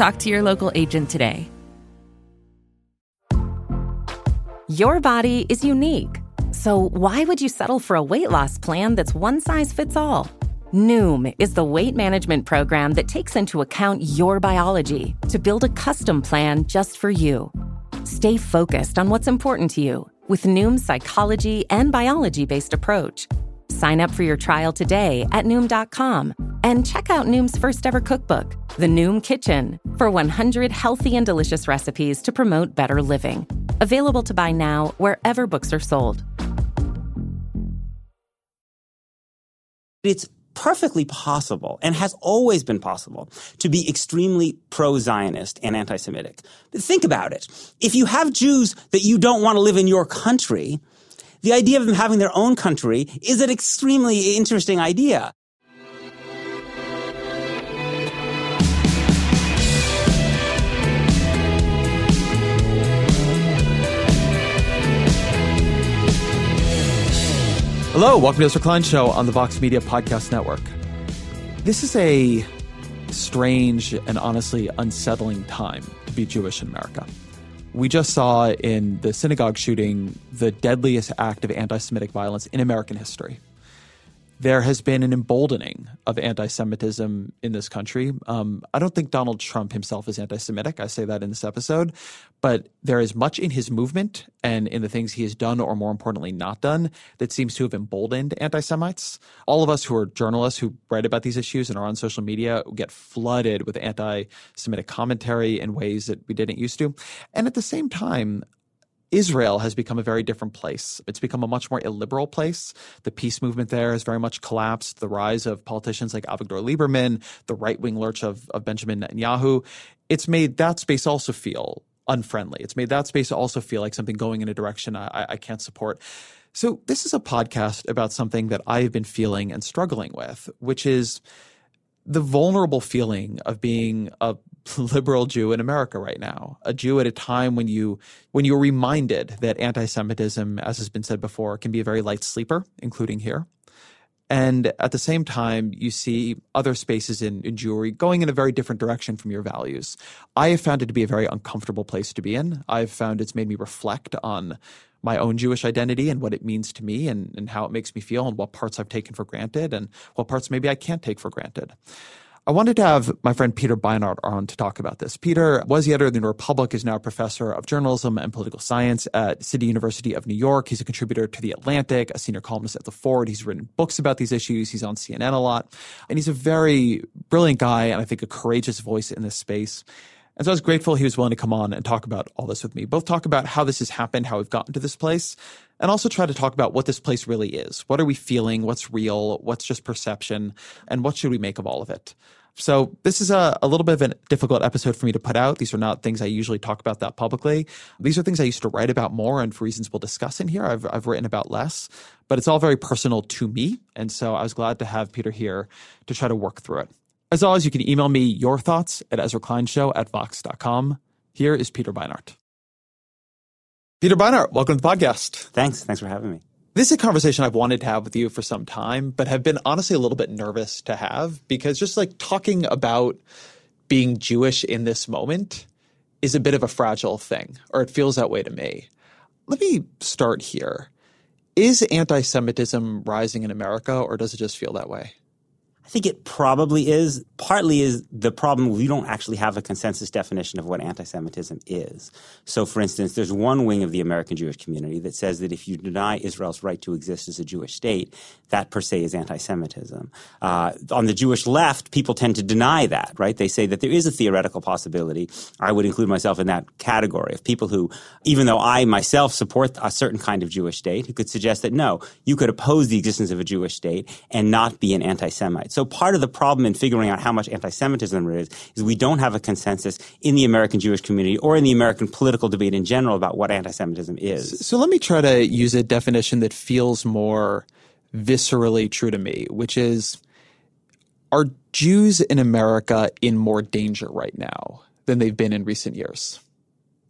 Talk to your local agent today. Your body is unique. So, why would you settle for a weight loss plan that's one size fits all? Noom is the weight management program that takes into account your biology to build a custom plan just for you. Stay focused on what's important to you with Noom's psychology and biology based approach. Sign up for your trial today at Noom.com and check out Noom's first ever cookbook, The Noom Kitchen, for 100 healthy and delicious recipes to promote better living. Available to buy now wherever books are sold. It's perfectly possible and has always been possible to be extremely pro-Zionist and anti-Semitic. Think about it. If you have Jews that you don't want to live in your country, the idea of them having their own country is an extremely interesting idea. Hello, welcome to Ezra Klein Show on the Vox Media Podcast Network. This is a strange and honestly unsettling time to be Jewish in America. We just saw in the synagogue shooting the deadliest act of anti Semitic violence in American history there has been an emboldening of anti Semitism in this country. Um, I don't think Donald Trump himself is anti Semitic. I say that in this episode. But there is much in his movement and in the things he has done, or more importantly, not done, that seems to have emboldened anti Semites. All of us who are journalists who write about these issues and are on social media get flooded with anti Semitic commentary in ways that we didn't used to. And at the same time, Israel has become a very different place. It's become a much more illiberal place. The peace movement there has very much collapsed. The rise of politicians like Avigdor Lieberman, the right wing lurch of, of Benjamin Netanyahu, it's made that space also feel unfriendly. It's made that space also feel like something going in a direction I, I can't support. So, this is a podcast about something that I've been feeling and struggling with, which is the vulnerable feeling of being a liberal Jew in America right now, a Jew at a time when you when you're reminded that anti-Semitism, as has been said before, can be a very light sleeper, including here. And at the same time, you see other spaces in, in Jewry going in a very different direction from your values. I have found it to be a very uncomfortable place to be in. I've found it's made me reflect on my own Jewish identity and what it means to me and, and how it makes me feel and what parts I've taken for granted and what parts maybe I can't take for granted. I wanted to have my friend Peter Beinart on to talk about this. Peter was the editor of the New Republic, is now a professor of journalism and political science at City University of New York. He's a contributor to The Atlantic, a senior columnist at The Forward. He's written books about these issues. He's on CNN a lot. And he's a very brilliant guy and I think a courageous voice in this space. And so I was grateful he was willing to come on and talk about all this with me, both talk about how this has happened, how we've gotten to this place, and also try to talk about what this place really is. What are we feeling? What's real? What's just perception? And what should we make of all of it? So this is a, a little bit of a difficult episode for me to put out. These are not things I usually talk about that publicly. These are things I used to write about more, and for reasons we'll discuss in here, I've, I've written about less. But it's all very personal to me, and so I was glad to have Peter here to try to work through it. As always, you can email me your thoughts at EzraKleinShow at Vox.com. Here is Peter Beinart. Peter Beinart, welcome to the podcast. Thanks. Thanks for having me. This is a conversation I've wanted to have with you for some time, but have been honestly a little bit nervous to have because just like talking about being Jewish in this moment is a bit of a fragile thing, or it feels that way to me. Let me start here. Is anti Semitism rising in America, or does it just feel that way? I think it probably is. Partly is the problem we don't actually have a consensus definition of what anti-Semitism is. So, for instance, there's one wing of the American Jewish community that says that if you deny Israel's right to exist as a Jewish state, that per se is anti-Semitism. Uh, on the Jewish left, people tend to deny that, right? They say that there is a theoretical possibility. I would include myself in that category of people who, even though I myself support a certain kind of Jewish state, who could suggest that no, you could oppose the existence of a Jewish state and not be an anti-Semite. So So part of the problem in figuring out how much anti-Semitism there is is we don't have a consensus in the American Jewish community or in the American political debate in general about what anti-Semitism is. So let me try to use a definition that feels more viscerally true to me, which is are Jews in America in more danger right now than they've been in recent years?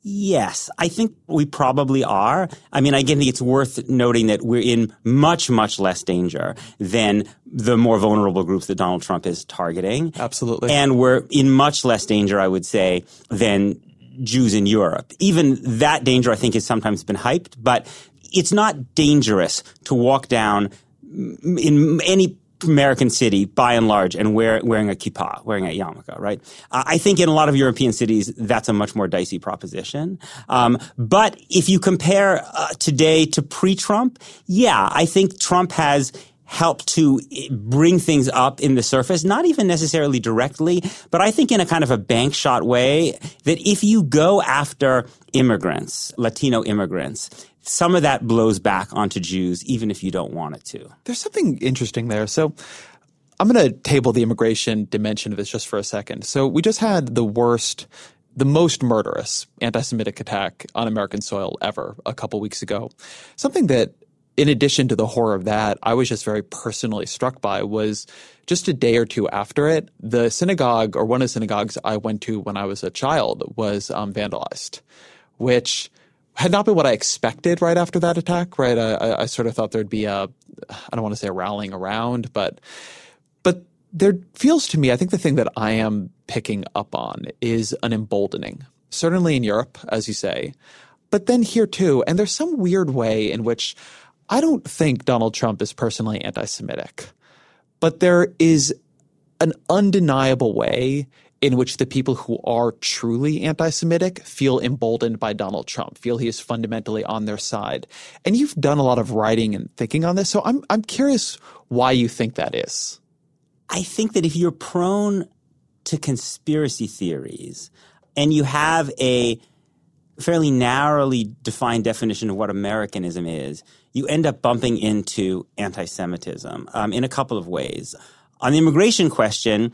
Yes, I think we probably are. I mean, again, it's worth noting that we're in much, much less danger than the more vulnerable groups that Donald Trump is targeting. Absolutely. And we're in much less danger, I would say, than Jews in Europe. Even that danger, I think, has sometimes been hyped, but it's not dangerous to walk down in any American city, by and large, and wear, wearing a kippah, wearing a yarmulke, right? Uh, I think in a lot of European cities, that's a much more dicey proposition. Um, but if you compare uh, today to pre-Trump, yeah, I think Trump has helped to bring things up in the surface, not even necessarily directly, but I think in a kind of a bank shot way that if you go after immigrants, Latino immigrants, some of that blows back onto Jews, even if you don't want it to. There's something interesting there. So I'm going to table the immigration dimension of this just for a second. So we just had the worst, the most murderous anti Semitic attack on American soil ever a couple weeks ago. Something that in addition to the horror of that, I was just very personally struck by was just a day or two after it, the synagogue or one of the synagogues I went to when I was a child was um, vandalized, which had not been what I expected right after that attack. Right, I, I sort of thought there'd be a, I don't want to say a rallying around, but but there feels to me, I think the thing that I am picking up on is an emboldening. Certainly in Europe, as you say, but then here too. And there's some weird way in which I don't think Donald Trump is personally anti Semitic, but there is an undeniable way in which the people who are truly anti Semitic feel emboldened by Donald Trump, feel he is fundamentally on their side. And you've done a lot of writing and thinking on this. So I'm, I'm curious why you think that is. I think that if you're prone to conspiracy theories and you have a fairly narrowly defined definition of what Americanism is, you end up bumping into anti Semitism um, in a couple of ways. On the immigration question,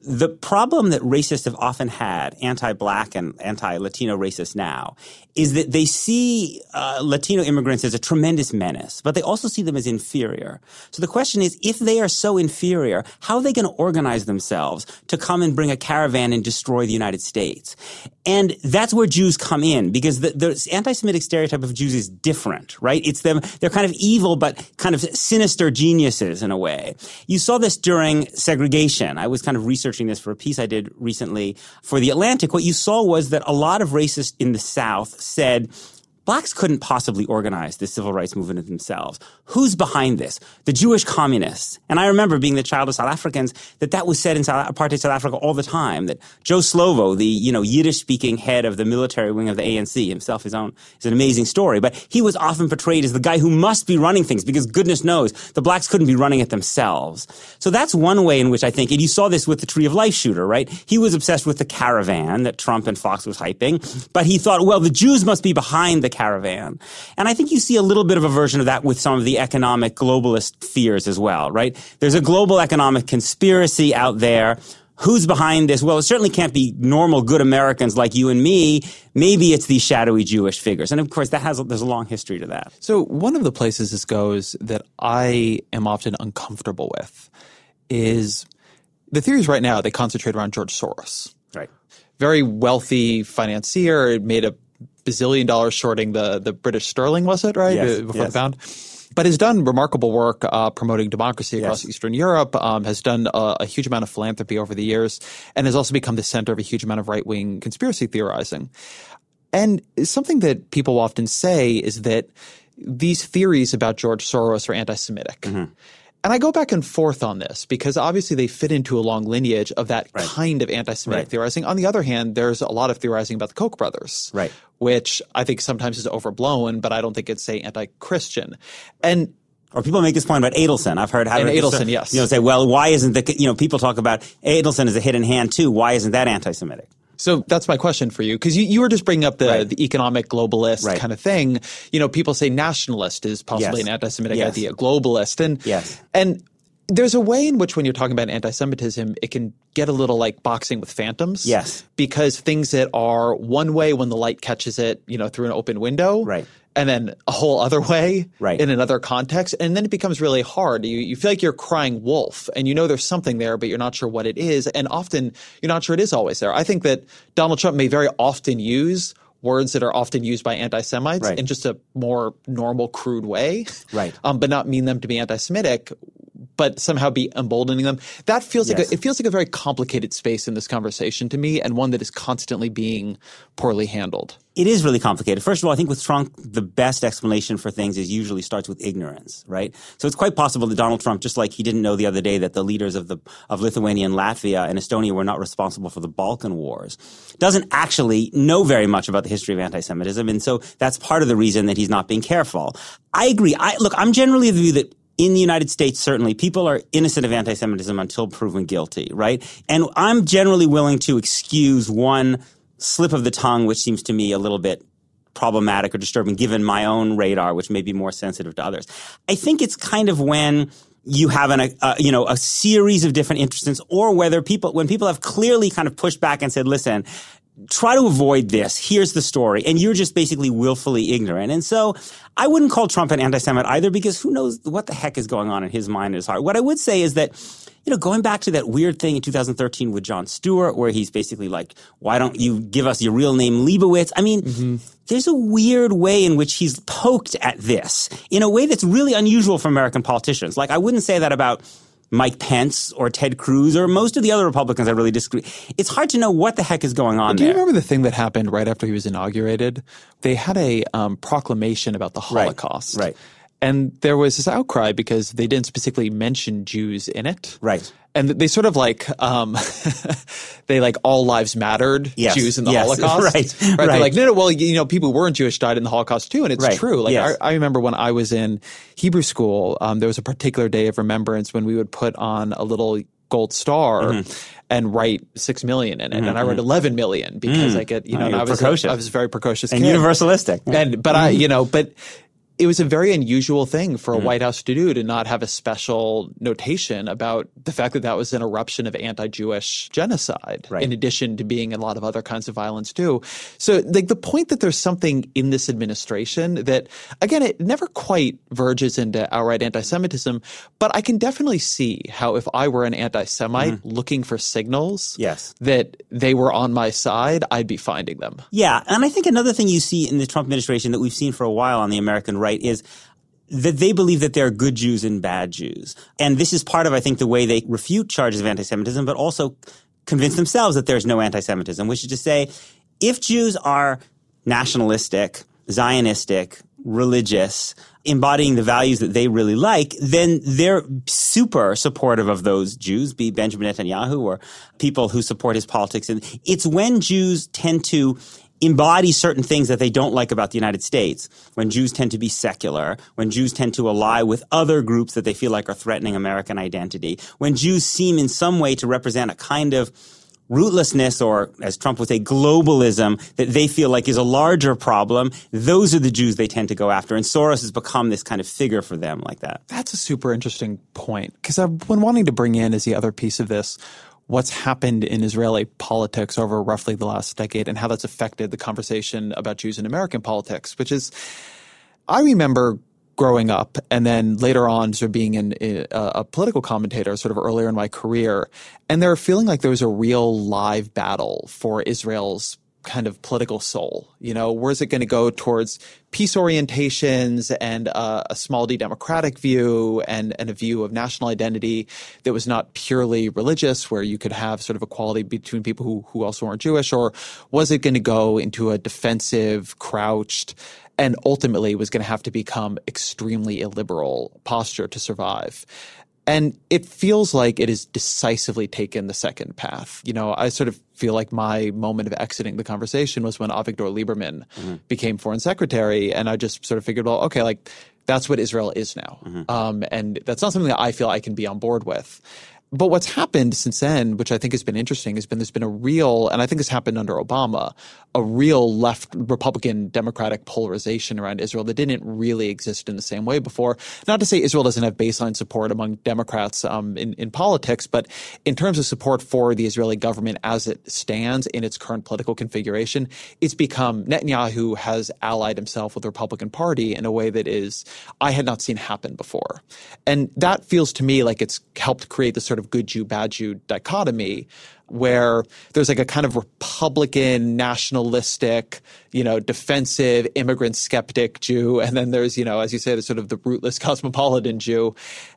the problem that racists have often had, anti-black and anti-Latino racists now, is that they see uh, Latino immigrants as a tremendous menace, but they also see them as inferior. So the question is, if they are so inferior, how are they going to organize themselves to come and bring a caravan and destroy the United States? And that's where Jews come in, because the, the anti-Semitic stereotype of Jews is different, right? It's them, they're kind of evil, but kind of sinister geniuses in a way. You saw this during segregation. I was kind of researching researching this for a piece I did recently for The Atlantic, what you saw was that a lot of racists in the South said, blacks couldn't possibly organize the civil rights movement themselves. Who's behind this? The Jewish communists. And I remember being the child of South Africans that that was said in South, apartheid South Africa all the time. That Joe Slovo, the you know Yiddish speaking head of the military wing of the ANC, himself his own is an amazing story. But he was often portrayed as the guy who must be running things because goodness knows the blacks couldn't be running it themselves. So that's one way in which I think, and you saw this with the Tree of Life shooter, right? He was obsessed with the caravan that Trump and Fox was hyping, but he thought, well, the Jews must be behind the caravan. And I think you see a little bit of a version of that with some of the economic globalist fears as well, right? There's a global economic conspiracy out there. Who's behind this? Well, it certainly can't be normal, good Americans like you and me. Maybe it's these shadowy Jewish figures. And of course, that has, there's a long history to that. So one of the places this goes that I am often uncomfortable with is the theories right now, they concentrate around George Soros. Right. Very wealthy financier, made a bazillion dollars shorting the the British sterling, was it right yes, before yes. the pound? But has done remarkable work uh, promoting democracy across Yes. Eastern Europe. Um, has done a, a huge amount of philanthropy over the years, and has also become the center of a huge amount of right wing conspiracy theorizing. And something that people often say is that these theories about George Soros are anti-Semitic. Mm-hmm. And I go back and forth on this because obviously they fit into a long lineage of that Right. kind of anti-Semitic Right. theorizing. On the other hand, there's a lot of theorizing about the Koch brothers, Right. Which I think sometimes is overblown, but I don't think it's say anti-Christian. And Or people make this point about Adelson. I've heard how And uh, Adelson, yes. You know, say, well, why isn't the you know people talk about Adelson as a hidden hand too? Why isn't that anti-Semitic? So that's my question for you, because you, you were just bringing up the, Right. the economic globalist Right. kind of thing. You know, people say nationalist is possibly Yes. an anti-Semitic Yes. idea, globalist, and Yes. and there's a way in which when you're talking about anti-Semitism, it can get a little like boxing with phantoms. Yes. Because things that are one way when the light catches it, you know, through an open window. Right. And then a whole other way Right. in another context. And then it becomes really hard. You, you feel like you're crying wolf and you know there's something there, but you're not sure what it is. And often you're not sure it is always there. I think that Donald Trump may very often use words that are often used by anti-Semites Right. in just a more normal, crude way. Right. Um, but not mean them to be anti-Semitic, but somehow be emboldening them. That feels like Yes. a, it feels like a very complicated space in this conversation to me, and one that is constantly being poorly handled. It is really complicated. First of all, I think with Trump, the best explanation for things is usually starts with ignorance, right? So it's quite possible that Donald Trump, just like he didn't know the other day that the leaders of the of Lithuania and Latvia and Estonia were not responsible for the Balkan Wars, doesn't actually know very much about the history of anti-Semitism, and so that's part of the reason that he's not being careful. I agree. I look. I'm generally of the view that in the United States, certainly, people are innocent of anti Semitism until proven guilty, right? And I'm generally willing to excuse one slip of the tongue, which seems to me a little bit problematic or disturbing given my own radar, which may be more sensitive to others. I think it's kind of when you have an, a, you know, a series of different interests or whether people, when people have clearly kind of pushed back and said, listen, try to avoid this. Here's the story. And you're just basically willfully ignorant. And so I wouldn't call Trump an anti-Semite either because who knows what the heck is going on in his mind and his heart. What I would say is that, you know, going back to that weird thing in 2013 with Jon Stewart where he's basically like, why don't you give us your real name, Leibowitz? I mean, mm-hmm. there's a weird way in which he's poked at this in a way that's really unusual for American politicians. Like, I wouldn't say that about Mike Pence or Ted Cruz or most of the other Republicans I really disagree. It's hard to know what the heck is going on Do you there. remember the thing that happened right after he was inaugurated? They had a um, proclamation about the Right, Holocaust. right. And there was this outcry because they didn't specifically mention Jews in it. Right. And they sort of like, um, they like all lives mattered Yes, Jews in the yes, Holocaust. right, They're right. like, no, no, well, you know, people who weren't Jewish died in the Holocaust too. And it's Right, true. Like, yes. I, I remember when I was in Hebrew school, um, there was a particular day of remembrance when we would put on a little gold star Mm-hmm. and write six million in it. And I wrote 11 million because I get, you know, Oh, I was, precocious. I was a very precocious and kid. universalistic. And but I, Mm-hmm. you know, but it was a very unusual thing for a mm-hmm. White House to do to not have a special notation about the fact that that was an eruption of anti-Jewish genocide, Right. in addition to being a lot of other kinds of violence too. So, like the point that there's something in this administration that, again, it never quite verges into outright anti-Semitism, but I can definitely see how if I were an anti-Semite mm-hmm. looking for signals, Yes. that they were on my side, I'd be finding them. Yeah, and I think another thing you see in the Trump administration that we've seen for a while on the American right is that they believe that there are good Jews and bad Jews. And this is part of, I think, the way they refute charges of anti-Semitism, but also convince themselves that there's no anti-Semitism, which is to say, if Jews are nationalistic, Zionistic, religious, embodying the values that they really like, then they're super supportive of those Jews, be Benjamin Netanyahu or people who support his politics. And it's when Jews tend to embody certain things that they don't like about the United States, when Jews tend to be secular, when Jews tend to ally with other groups that they feel like are threatening American identity, when Jews seem in some way to represent a kind of rootlessness or as Trump would say globalism that they feel like is a larger problem those are the Jews they tend to go after. And Soros has become this kind of figure for them like that. That's a super interesting point because I've been wanting to bring in as the other piece of this what's happened in Israeli politics over roughly the last decade and how that's affected the conversation about Jews in American politics, which is, I remember growing up and then later on sort of being in, a, a political commentator sort of earlier in my career. And there feeling like there was a real live battle for Israel's kind of political soul. You know, where's it going to go towards peace orientations and uh, a small d democratic view and, and a view of national identity that was not purely religious, where you could have sort of equality between people who, who also weren't Jewish? Or was it going to go into a defensive, crouched, and ultimately was going to have to become extremely illiberal posture to survive? And it feels like it has decisively taken the second path. You know, I sort of feel like my moment of exiting the conversation was when Avigdor Lieberman became foreign secretary. And I just sort of figured, well, okay, like that's what Israel is now. Um, and that's not something that I feel I can be on board with. But what's happened since then, which I think has been interesting, has been there's been a real, and I think this happened under Obama, a real left Republican Democratic polarization around Israel that didn't really exist in the same way before. Not to say Israel doesn't have baseline support among Democrats um, in, in politics, but in terms of support for the Israeli government as it stands in its current political configuration, it's become Netanyahu has allied himself with the Republican Party in a way that is I had not seen happen before. And that feels to me like it's helped create the sort sort of good Jew, bad Jew dichotomy where there's like a kind of Republican, nationalistic, you know, defensive, immigrant skeptic Jew. And then there's, you know, as you say, the sort of the rootless cosmopolitan Jew.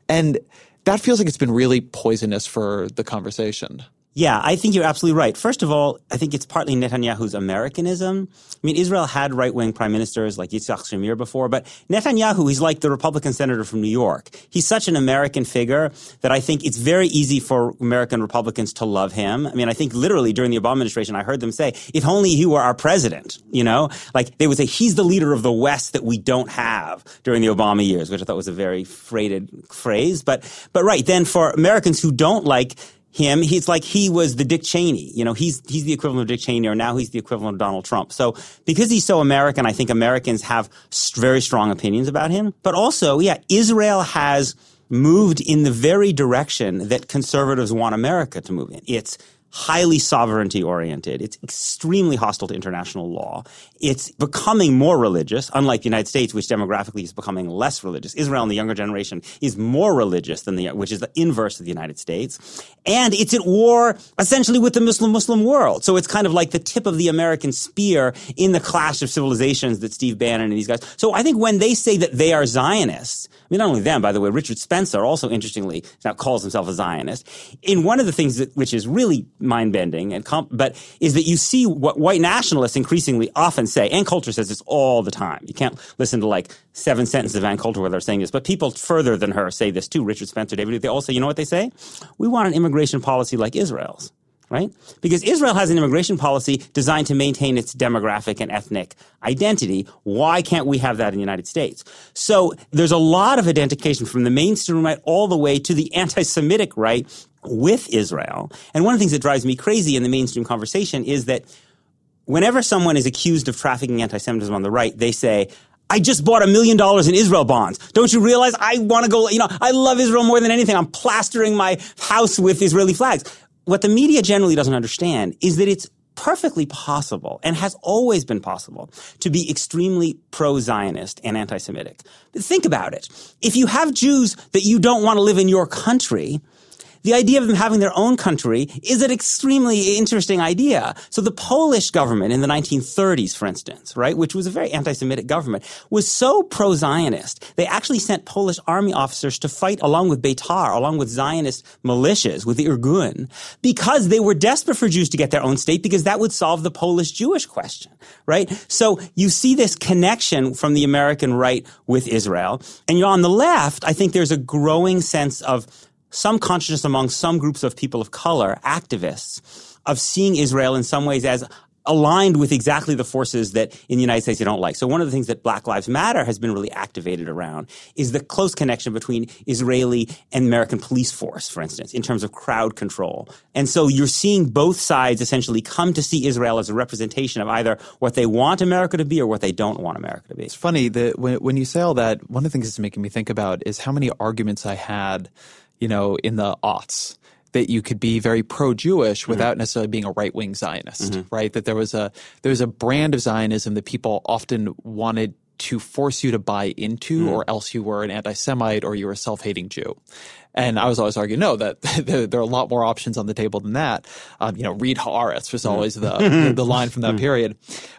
And that feels like it's been really poisonous for the conversation. Yeah, I think you're absolutely right. First of all, I think it's partly Netanyahu's Americanism. I mean, Israel had right-wing prime ministers like Yitzhak Shamir before, but Netanyahu, he's like the Republican senator from New York. He's such an American figure that I think it's very easy for American Republicans to love him. I mean, I think literally during the Obama administration, I heard them say, if only he were our president, you know? Like they would say, he's the leader of the West that we don't have during the Obama years, which I thought was a very freighted phrase. But, but right, then for Americans who don't like him. He's like he was the Dick Cheney. You know, he's he's the equivalent of Dick Cheney, or now he's the equivalent of Donald Trump. So because he's so American, I think Americans have very strong opinions about him. But also, yeah, Israel has moved in the very direction that conservatives want America to move in. It's highly sovereignty oriented. It's extremely hostile to international law. It's becoming more religious, unlike the United States, which demographically is becoming less religious. Israel in the younger generation is more religious than the, which is the inverse of the United States. And it's at war essentially with the Muslim Muslim world. So it's kind of like the tip of the American spear in the clash of civilizations that Steve Bannon and these guys. So I think when they say that they are Zionists, I mean, not only them, by the way, Richard Spencer also interestingly now calls himself a Zionist. In one of the things that, which is really mind bending and comp- but is that you see what white nationalists increasingly often say, Ann Coulter says this all the time. You can't listen to like seven sentences of Ann Coulter where they're saying this, but people further than her say this too. Richard Spencer, David, they all say, you know what they say? We want an immigration policy like Israel's right? Because Israel has an immigration policy designed to maintain its demographic and ethnic identity. Why can't we have that in the United States? So there's a lot of identification from the mainstream right all the way to the anti-Semitic right with Israel. And one of the things that drives me crazy in the mainstream conversation is that whenever someone is accused of trafficking anti-Semitism on the right, they say, I just bought a million dollars in Israel bonds. Don't you realize I want to go, you know, I love Israel more than anything. I'm plastering my house with Israeli flags. What the media generally doesn't understand is that it's perfectly possible and has always been possible to be extremely pro-Zionist and anti-Semitic. Think about it. If you have Jews that you don't want to live in your country, the idea of them having their own country is an extremely interesting idea. So the Polish government in the 1930s, for instance, right, which was a very anti-Semitic government, was so pro-Zionist, they actually sent Polish army officers to fight along with Beitar, along with Zionist militias, with the Irgun, because they were desperate for Jews to get their own state because that would solve the Polish-Jewish question, right? So you see this connection from the American right with Israel. And you're on the left, I think there's a growing sense of some consciousness among some groups of people of color, activists, of seeing Israel in some ways as aligned with exactly the forces that in the United States they don't like. So one of the things that Black Lives Matter has been really activated around is the close connection between Israeli and American police force, for instance, in terms of crowd control. And so you're seeing both sides essentially come to see Israel as a representation of either what they want America to be or what they don't want America to be. It's funny that when, when you say all that, one of the things that's making me think about is how many arguments I had you know, in the aughts that you could be very pro-Jewish mm-hmm. without necessarily being a right-wing Zionist, mm-hmm. right? That there was a there was a brand of Zionism that people often wanted to force you to buy into, mm. or else you were an anti-Semite or you were a self-hating Jew. And I was always arguing, no, that there, are a lot more options on the table than that. Um, you know, read Haaretz was mm. always the, the, the line from that mm. period.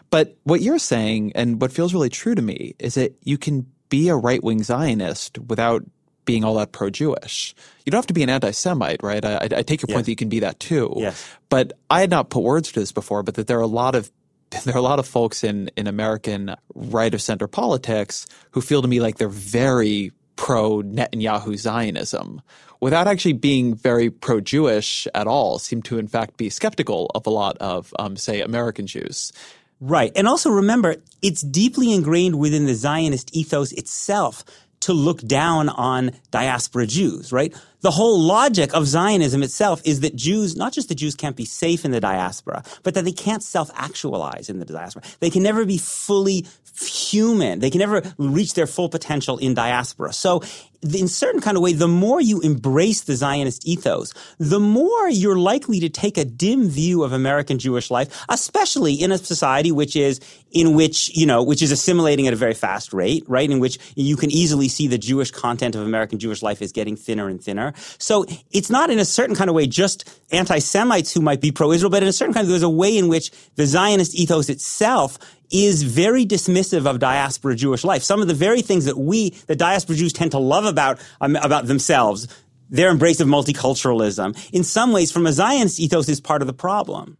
But what you're saying, and what feels really true to me, is that you can be a right wing Zionist without being all that pro-Jewish. You don't have to be an anti-Semite, right? I, I take your point yes. that you can be that too. Yes. But I had not put words to this before, but that there are a lot of there are a lot of folks in in American right of center politics who feel to me like they're very pro Netanyahu Zionism without actually being very pro Jewish at all, seem to in fact be skeptical of a lot of, um, say, American Jews. Right. And also remember, it's deeply ingrained within the Zionist ethos itself to look down on diaspora Jews, right? The whole logic of Zionism itself is that Jews, not just the Jews can't be safe in the diaspora, but that they can't self-actualize in the diaspora. They can never be fully human. They can never reach their full potential in diaspora. So in certain kind of way, the more you embrace the Zionist ethos, the more you're likely to take a dim view of American Jewish life, especially in a society which is, in which, you know, which is assimilating at a very fast rate, right? In which you can easily see the Jewish content of American Jewish life is getting thinner and thinner. So it's not in a certain kind of way just anti-Semites who might be pro-Israel, but in a certain kind of, there's a way in which the Zionist ethos itself is very dismissive of diaspora Jewish life. Some of the very things that we, the diaspora Jews tend to love about, um, about themselves, their embrace of multiculturalism, in some ways, from a Zionist ethos, is part of the problem.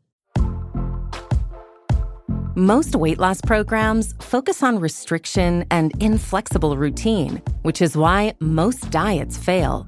Most weight loss programs focus on restriction and inflexible routine, which is why most diets fail.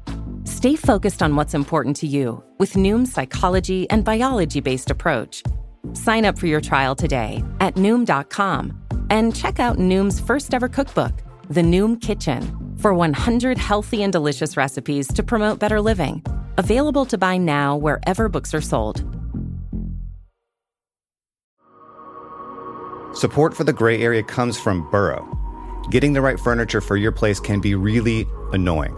Stay focused on what's important to you with Noom's psychology and biology based approach. Sign up for your trial today at Noom.com and check out Noom's first ever cookbook, The Noom Kitchen, for 100 healthy and delicious recipes to promote better living. Available to buy now wherever books are sold. Support for the gray area comes from Burrow. Getting the right furniture for your place can be really annoying.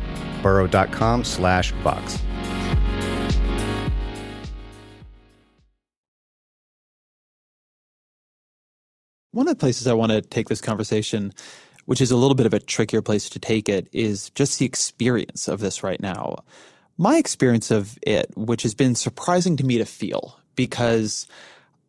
burrow.com slash vox. One of the places I want to take this conversation, which is a little bit of a trickier place to take it, is just the experience of this right now. My experience of it, which has been surprising to me to feel, because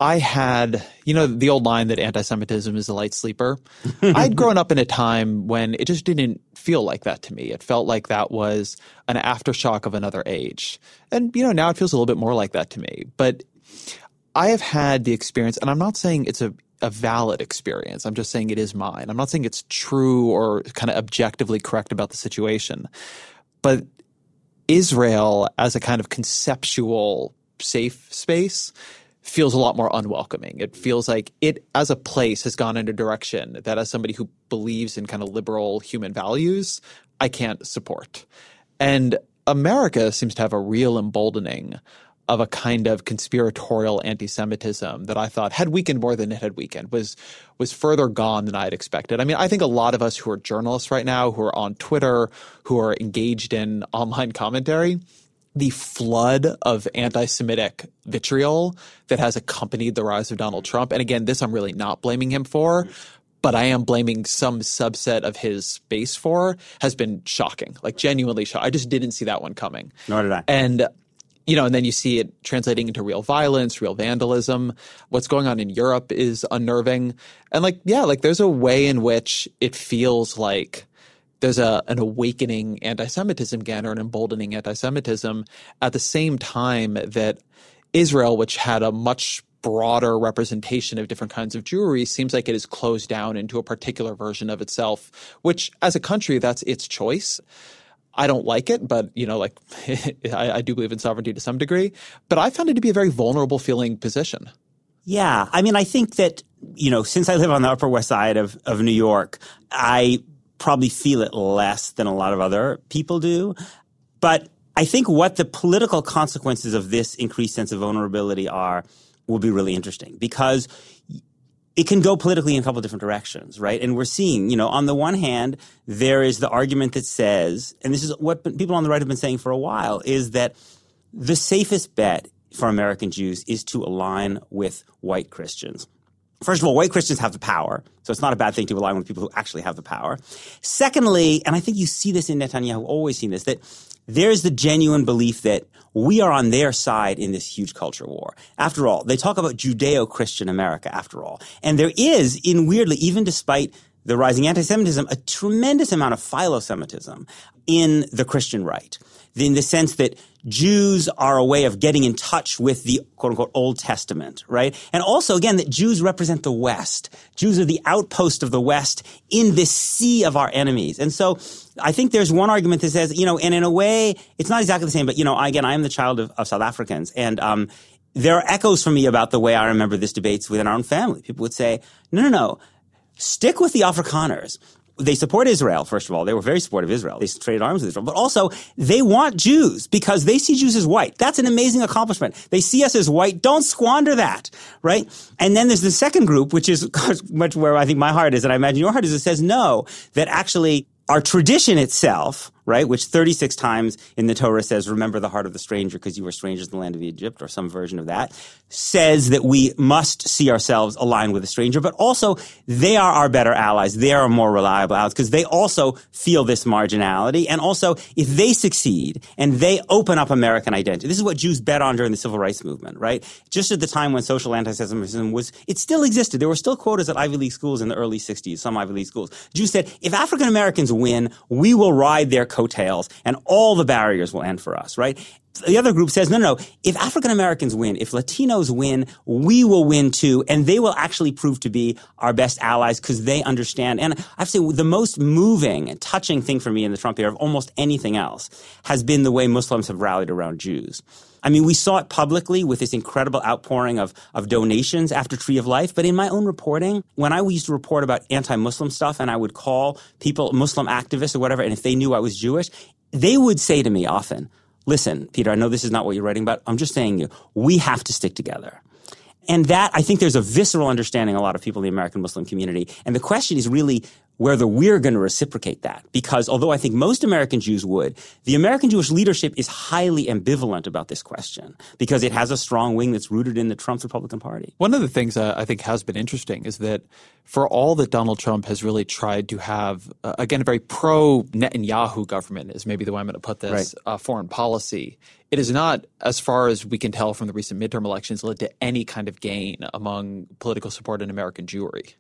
I had, you know, the old line that anti Semitism is a light sleeper. I'd grown up in a time when it just didn't feel like that to me. It felt like that was an aftershock of another age. And, you know, now it feels a little bit more like that to me. But I have had the experience, and I'm not saying it's a, a valid experience. I'm just saying it is mine. I'm not saying it's true or kind of objectively correct about the situation. But Israel as a kind of conceptual safe space feels a lot more unwelcoming. It feels like it as a place has gone in a direction that as somebody who believes in kind of liberal human values, I can't support. And America seems to have a real emboldening of a kind of conspiratorial anti-Semitism that I thought had weakened more than it had weakened, was was further gone than I had expected. I mean, I think a lot of us who are journalists right now, who are on Twitter, who are engaged in online commentary, the flood of anti-Semitic vitriol that has accompanied the rise of Donald Trump. And again, this I'm really not blaming him for, but I am blaming some subset of his base for has been shocking, like genuinely shocking. I just didn't see that one coming. Nor did I. And you know, and then you see it translating into real violence, real vandalism. What's going on in Europe is unnerving. And like, yeah, like there's a way in which it feels like there's a an awakening anti-Semitism again, or an emboldening anti-Semitism at the same time that Israel, which had a much broader representation of different kinds of Jewry, seems like it is closed down into a particular version of itself, which as a country, that's its choice. I don't like it, but you know, like I, I do believe in sovereignty to some degree. But I found it to be a very vulnerable feeling position. Yeah, I mean, I think that you know, since I live on the Upper West Side of of New York, I probably feel it less than a lot of other people do. But I think what the political consequences of this increased sense of vulnerability are will be really interesting because it can go politically in a couple different directions, right? And we're seeing, you know, on the one hand, there is the argument that says, and this is what people on the right have been saying for a while, is that the safest bet for American Jews is to align with white Christians. First of all, white Christians have the power, so it's not a bad thing to align with people who actually have the power. Secondly, and I think you see this in Netanyahu, always seen this, that there's the genuine belief that we are on their side in this huge culture war. After all, they talk about Judeo-Christian America, after all. And there is, in weirdly, even despite the rising anti-Semitism, a tremendous amount of philo-Semitism in the Christian right. In the sense that Jews are a way of getting in touch with the quote unquote Old Testament, right? And also, again, that Jews represent the West. Jews are the outpost of the West in this sea of our enemies. And so I think there's one argument that says, you know, and in a way, it's not exactly the same, but, you know, again, I am the child of, of South Africans. And, um, there are echoes for me about the way I remember this debates within our own family. People would say, no, no, no, stick with the Afrikaners they support Israel, first of all. They were very supportive of Israel. They traded arms with Israel. But also, they want Jews because they see Jews as white. That's an amazing accomplishment. They see us as white. Don't squander that, right? And then there's the second group, which is much where I think my heart is, and I imagine your heart is, it says no, that actually our tradition itself, right, which 36 times in the Torah says, remember the heart of the stranger because you were strangers in the land of Egypt, or some version of that, says that we must see ourselves aligned with the stranger, but also they are our better allies. They are more reliable allies because they also feel this marginality. And also, if they succeed and they open up American identity, this is what Jews bet on during the civil rights movement, right? Just at the time when social anti-Semitism was, it still existed. There were still quotas at Ivy League schools in the early 60s, some Ivy League schools. Jews said, if African Americans win, we will ride their coattails and all the barriers will end for us, right? The other group says, no, no, no. If African Americans win, if Latinos win, we will win too, and they will actually prove to be our best allies because they understand. And I have to say, the most moving and touching thing for me in the Trump era of almost anything else has been the way Muslims have rallied around Jews. I mean, we saw it publicly with this incredible outpouring of, of donations after Tree of Life. But in my own reporting, when I used to report about anti-Muslim stuff and I would call people Muslim activists or whatever, and if they knew I was Jewish, they would say to me often, listen, Peter, I know this is not what you're writing about. I'm just saying you, we have to stick together. And that, I think there's a visceral understanding a lot of people in the American Muslim community. And the question is really whether we're going to reciprocate that. Because although I think most American Jews would, the American Jewish leadership is highly ambivalent about this question because it has a strong wing that's rooted in the Trump Republican Party. One of the things uh, I think has been interesting is that for all that Donald Trump has really tried to have, uh, again, a very pro Netanyahu government is maybe the way I'm going to put this, right. uh, foreign policy. It is not, as far as we can tell from the recent midterm elections, led to any kind of gain among political support in American Jewry.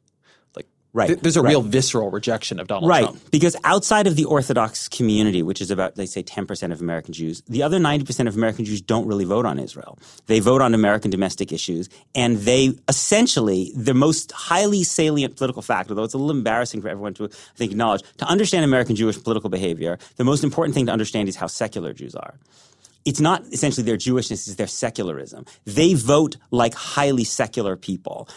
Right. Th- there's a right. real visceral rejection of Donald right. Trump. Right. Because outside of the Orthodox community, which is about, they say, 10% of American Jews, the other 90% of American Jews don't really vote on Israel. They vote on American domestic issues. And they essentially, the most highly salient political fact, although it's a little embarrassing for everyone to, I think, acknowledge, to understand American Jewish political behavior, the most important thing to understand is how secular Jews are it's not essentially their Jewishness, it's their secularism. They vote like highly secular people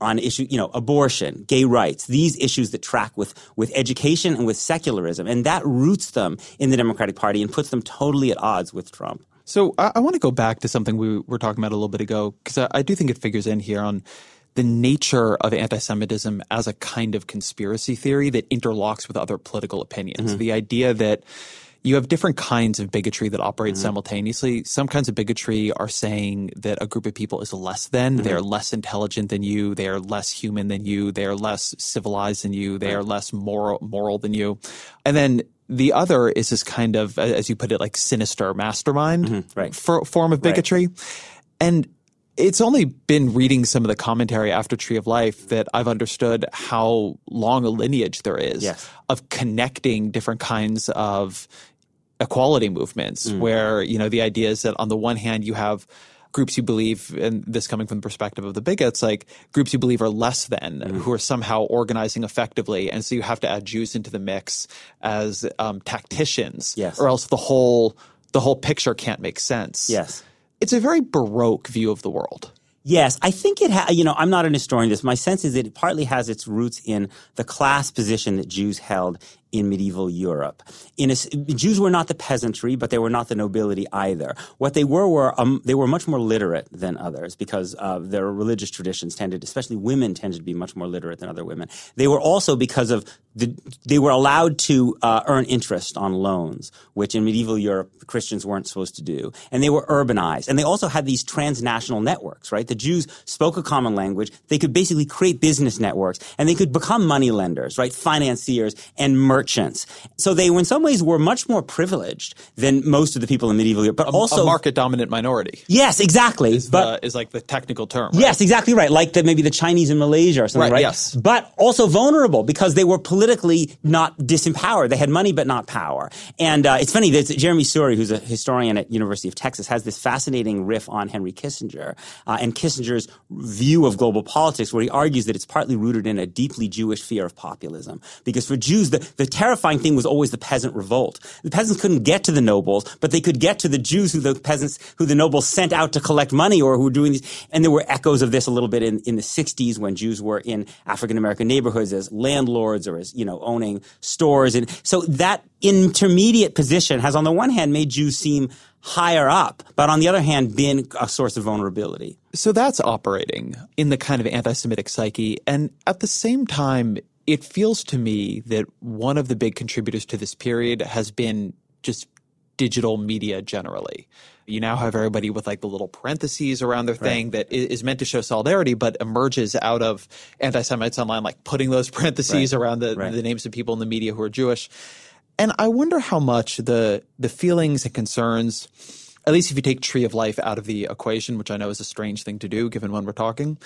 on issue, you know, abortion, gay rights, these issues that track with, with education and with secularism. And that roots them in the Democratic Party and puts them totally at odds with Trump. So I, I want to go back to something we were talking about a little bit ago, because I, I do think it figures in here on the nature of anti-Semitism as a kind of conspiracy theory that interlocks with other political opinions. Mm-hmm. The idea that you have different kinds of bigotry that operate mm-hmm. simultaneously. Some kinds of bigotry are saying that a group of people is less than, mm-hmm. they're less intelligent than you, they are less human than you, they are less civilized than you, they right. are less moral moral than you. And then the other is this kind of, as you put it, like sinister mastermind mm-hmm. right. for, form of bigotry. Right. And it's only been reading some of the commentary after Tree of Life that I've understood how long a lineage there is yes. of connecting different kinds of equality movements, mm. where you know the idea is that on the one hand you have groups you believe, and this coming from the perspective of the bigots, like groups you believe are less than, mm. who are somehow organizing effectively, and so you have to add Jews into the mix as um, tacticians, yes. or else the whole the whole picture can't make sense. Yes it's a very baroque view of the world. Yes, I think it. Ha- you know, I'm not an historian. This my sense is that it partly has its roots in the class position that Jews held in medieval Europe. In a, Jews were not the peasantry, but they were not the nobility either. What they were were um, they were much more literate than others because uh, their religious traditions tended, especially women, tended to be much more literate than other women. They were also because of the, they were allowed to uh, earn interest on loans, which in medieval Europe Christians weren't supposed to do, and they were urbanized, and they also had these transnational networks. Right, the Jews spoke a common language. They could basically create business networks, and they could become money lenders, right, financiers and merchants. So they, in some ways, were much more privileged than most of the people in medieval Europe, but a, also a market dominant minority. Yes, exactly. Is, but the, is like the technical term. Right? Yes, exactly right. Like the, maybe the Chinese in Malaysia or something, right? right? Yes. But also vulnerable because they were politically not disempowered. They had money but not power. And uh, it's funny that Jeremi Suri, who's a historian at University of Texas, has this fascinating riff on Henry Kissinger uh, and Kissinger's view of global politics, where he argues that it's partly rooted in a deeply Jewish fear of populism. Because for Jews, the, the terrifying thing was always the peasant revolt. The peasants couldn't get to the nobles, but they could get to the Jews who the peasants, who the nobles sent out to collect money or who were doing these. And there were echoes of this a little bit in, in the 60s when Jews were in African American neighborhoods as landlords or as, you know, owning stores. And so that intermediate position has on the one hand made Jews seem higher up, but on the other hand, been a source of vulnerability. So that's operating in the kind of anti Semitic psyche. And at the same time, it feels to me that one of the big contributors to this period has been just digital media generally. You now have everybody with like the little parentheses around their thing right. that is meant to show solidarity, but emerges out of anti Semites online, like putting those parentheses right. around the, right. the names of people in the media who are Jewish. And I wonder how much the the feelings and concerns, at least if you take Tree of Life out of the equation, which I know is a strange thing to do given when we're talking,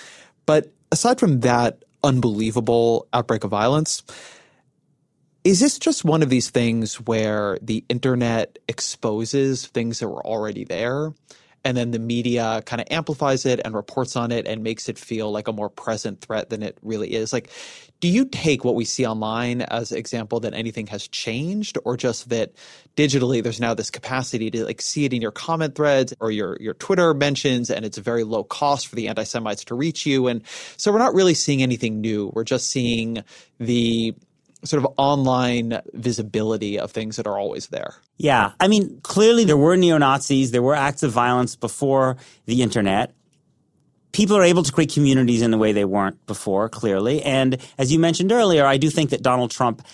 but aside from that unbelievable outbreak of violence, is this just one of these things where the internet exposes things that were already there? And then the media kind of amplifies it and reports on it and makes it feel like a more present threat than it really is. Like, do you take what we see online as example that anything has changed or just that digitally there's now this capacity to like see it in your comment threads or your, your Twitter mentions and it's a very low cost for the anti-Semites to reach you. And so we're not really seeing anything new. We're just seeing the sort of online visibility of things that are always there. Yeah. I mean, clearly there were neo Nazis, there were acts of violence before the internet. People are able to create communities in the way they weren't before, clearly. And as you mentioned earlier, I do think that Donald Trump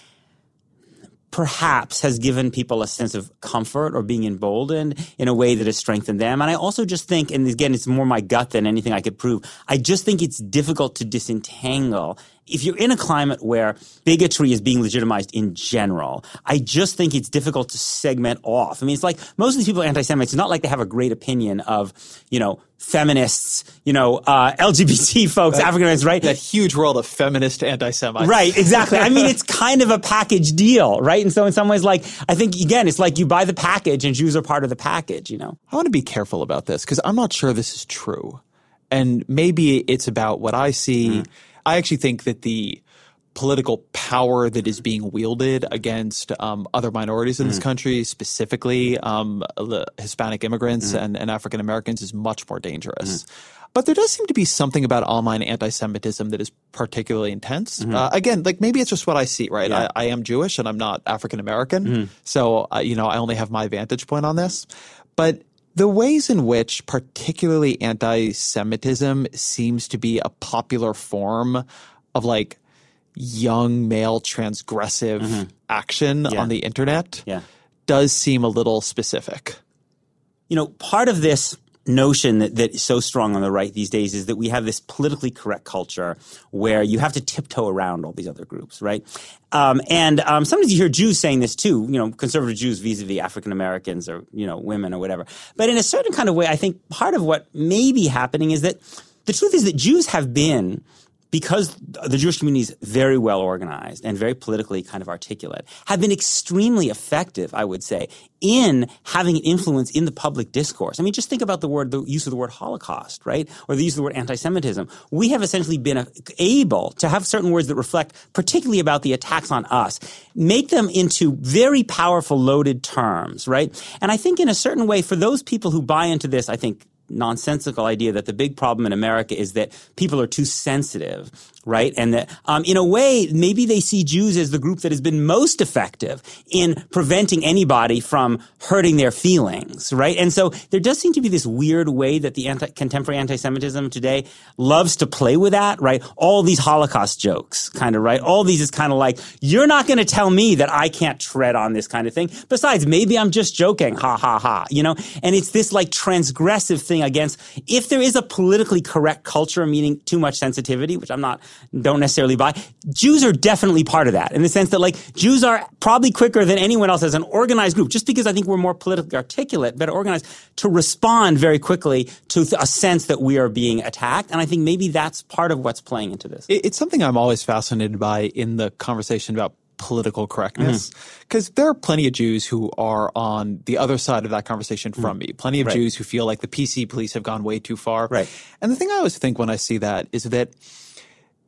perhaps has given people a sense of comfort or being emboldened in a way that has strengthened them. And I also just think, and again, it's more my gut than anything I could prove, I just think it's difficult to disentangle if you're in a climate where bigotry is being legitimized in general, I just think it's difficult to segment off. I mean, it's like most of these people are anti-Semites. It's not like they have a great opinion of, you know, feminists, you know, uh, LGBT folks, African Americans, right? That huge world of feminist anti-Semites. Right, exactly. I mean, it's kind of a package deal, right? And so in some ways, like, I think, again, it's like you buy the package and Jews are part of the package, you know? I want to be careful about this because I'm not sure this is true. And maybe it's about what I see. Mm I actually think that the political power that is being wielded against um, other minorities in mm. this country, specifically um, Hispanic immigrants mm. and, and African Americans, is much more dangerous. Mm. But there does seem to be something about online anti-Semitism that is particularly intense. Mm-hmm. Uh, again, like maybe it's just what I see, right? Yeah. I, I, am Jewish and I'm not African American, mm-hmm. so uh, you know I only have my vantage point on this. But the ways in which particularly anti-Semitism seems to be a popular form of like young male transgressive mm-hmm. action yeah. on the internet yeah. does seem a little specific. You know, part of this notion that, that is so strong on the right these days is that we have this politically correct culture where you have to tiptoe around all these other groups, right? Um, and um, sometimes you hear Jews saying this too, you know, conservative Jews vis-a-vis African Americans or, you know, women or whatever. But in a certain kind of way, I think part of what may be happening is that the truth is that Jews have been – because the Jewish community is very well organized and very politically kind of articulate, have been extremely effective, I would say, in having an influence in the public discourse. I mean, just think about the word, the use of the word Holocaust, right? Or the use of the word anti-Semitism. We have essentially been able to have certain words that reflect particularly about the attacks on us, make them into very powerful loaded terms, right? And I think in a certain way, for those people who buy into this, I think nonsensical idea that the big problem in America is that people are too sensitive right? And that, um, in a way, maybe they see Jews as the group that has been most effective in preventing anybody from hurting their feelings, right? And so there does seem to be this weird way that the anti- contemporary anti-Semitism today loves to play with that, right? All these Holocaust jokes, kind of, right? All these is kind of like, you're not going to tell me that I can't tread on this kind of thing. Besides, maybe I'm just joking, ha ha ha, you know? And it's this like transgressive thing against, if there is a politically correct culture, meaning too much sensitivity, which I'm not, don't necessarily buy, Jews are definitely part of that in the sense that like Jews are probably quicker than anyone else as an organized group, just because I think we're more politically articulate, better organized to respond very quickly to a sense that we are being attacked. And I think maybe that's part of what's playing into this. It's something I'm always fascinated by in the conversation about political correctness because mm-hmm. there are plenty of Jews who are on the other side of that conversation from mm-hmm. me. Plenty of right. Jews who feel like the PC police have gone way too far. Right. And the thing I always think when I see that is that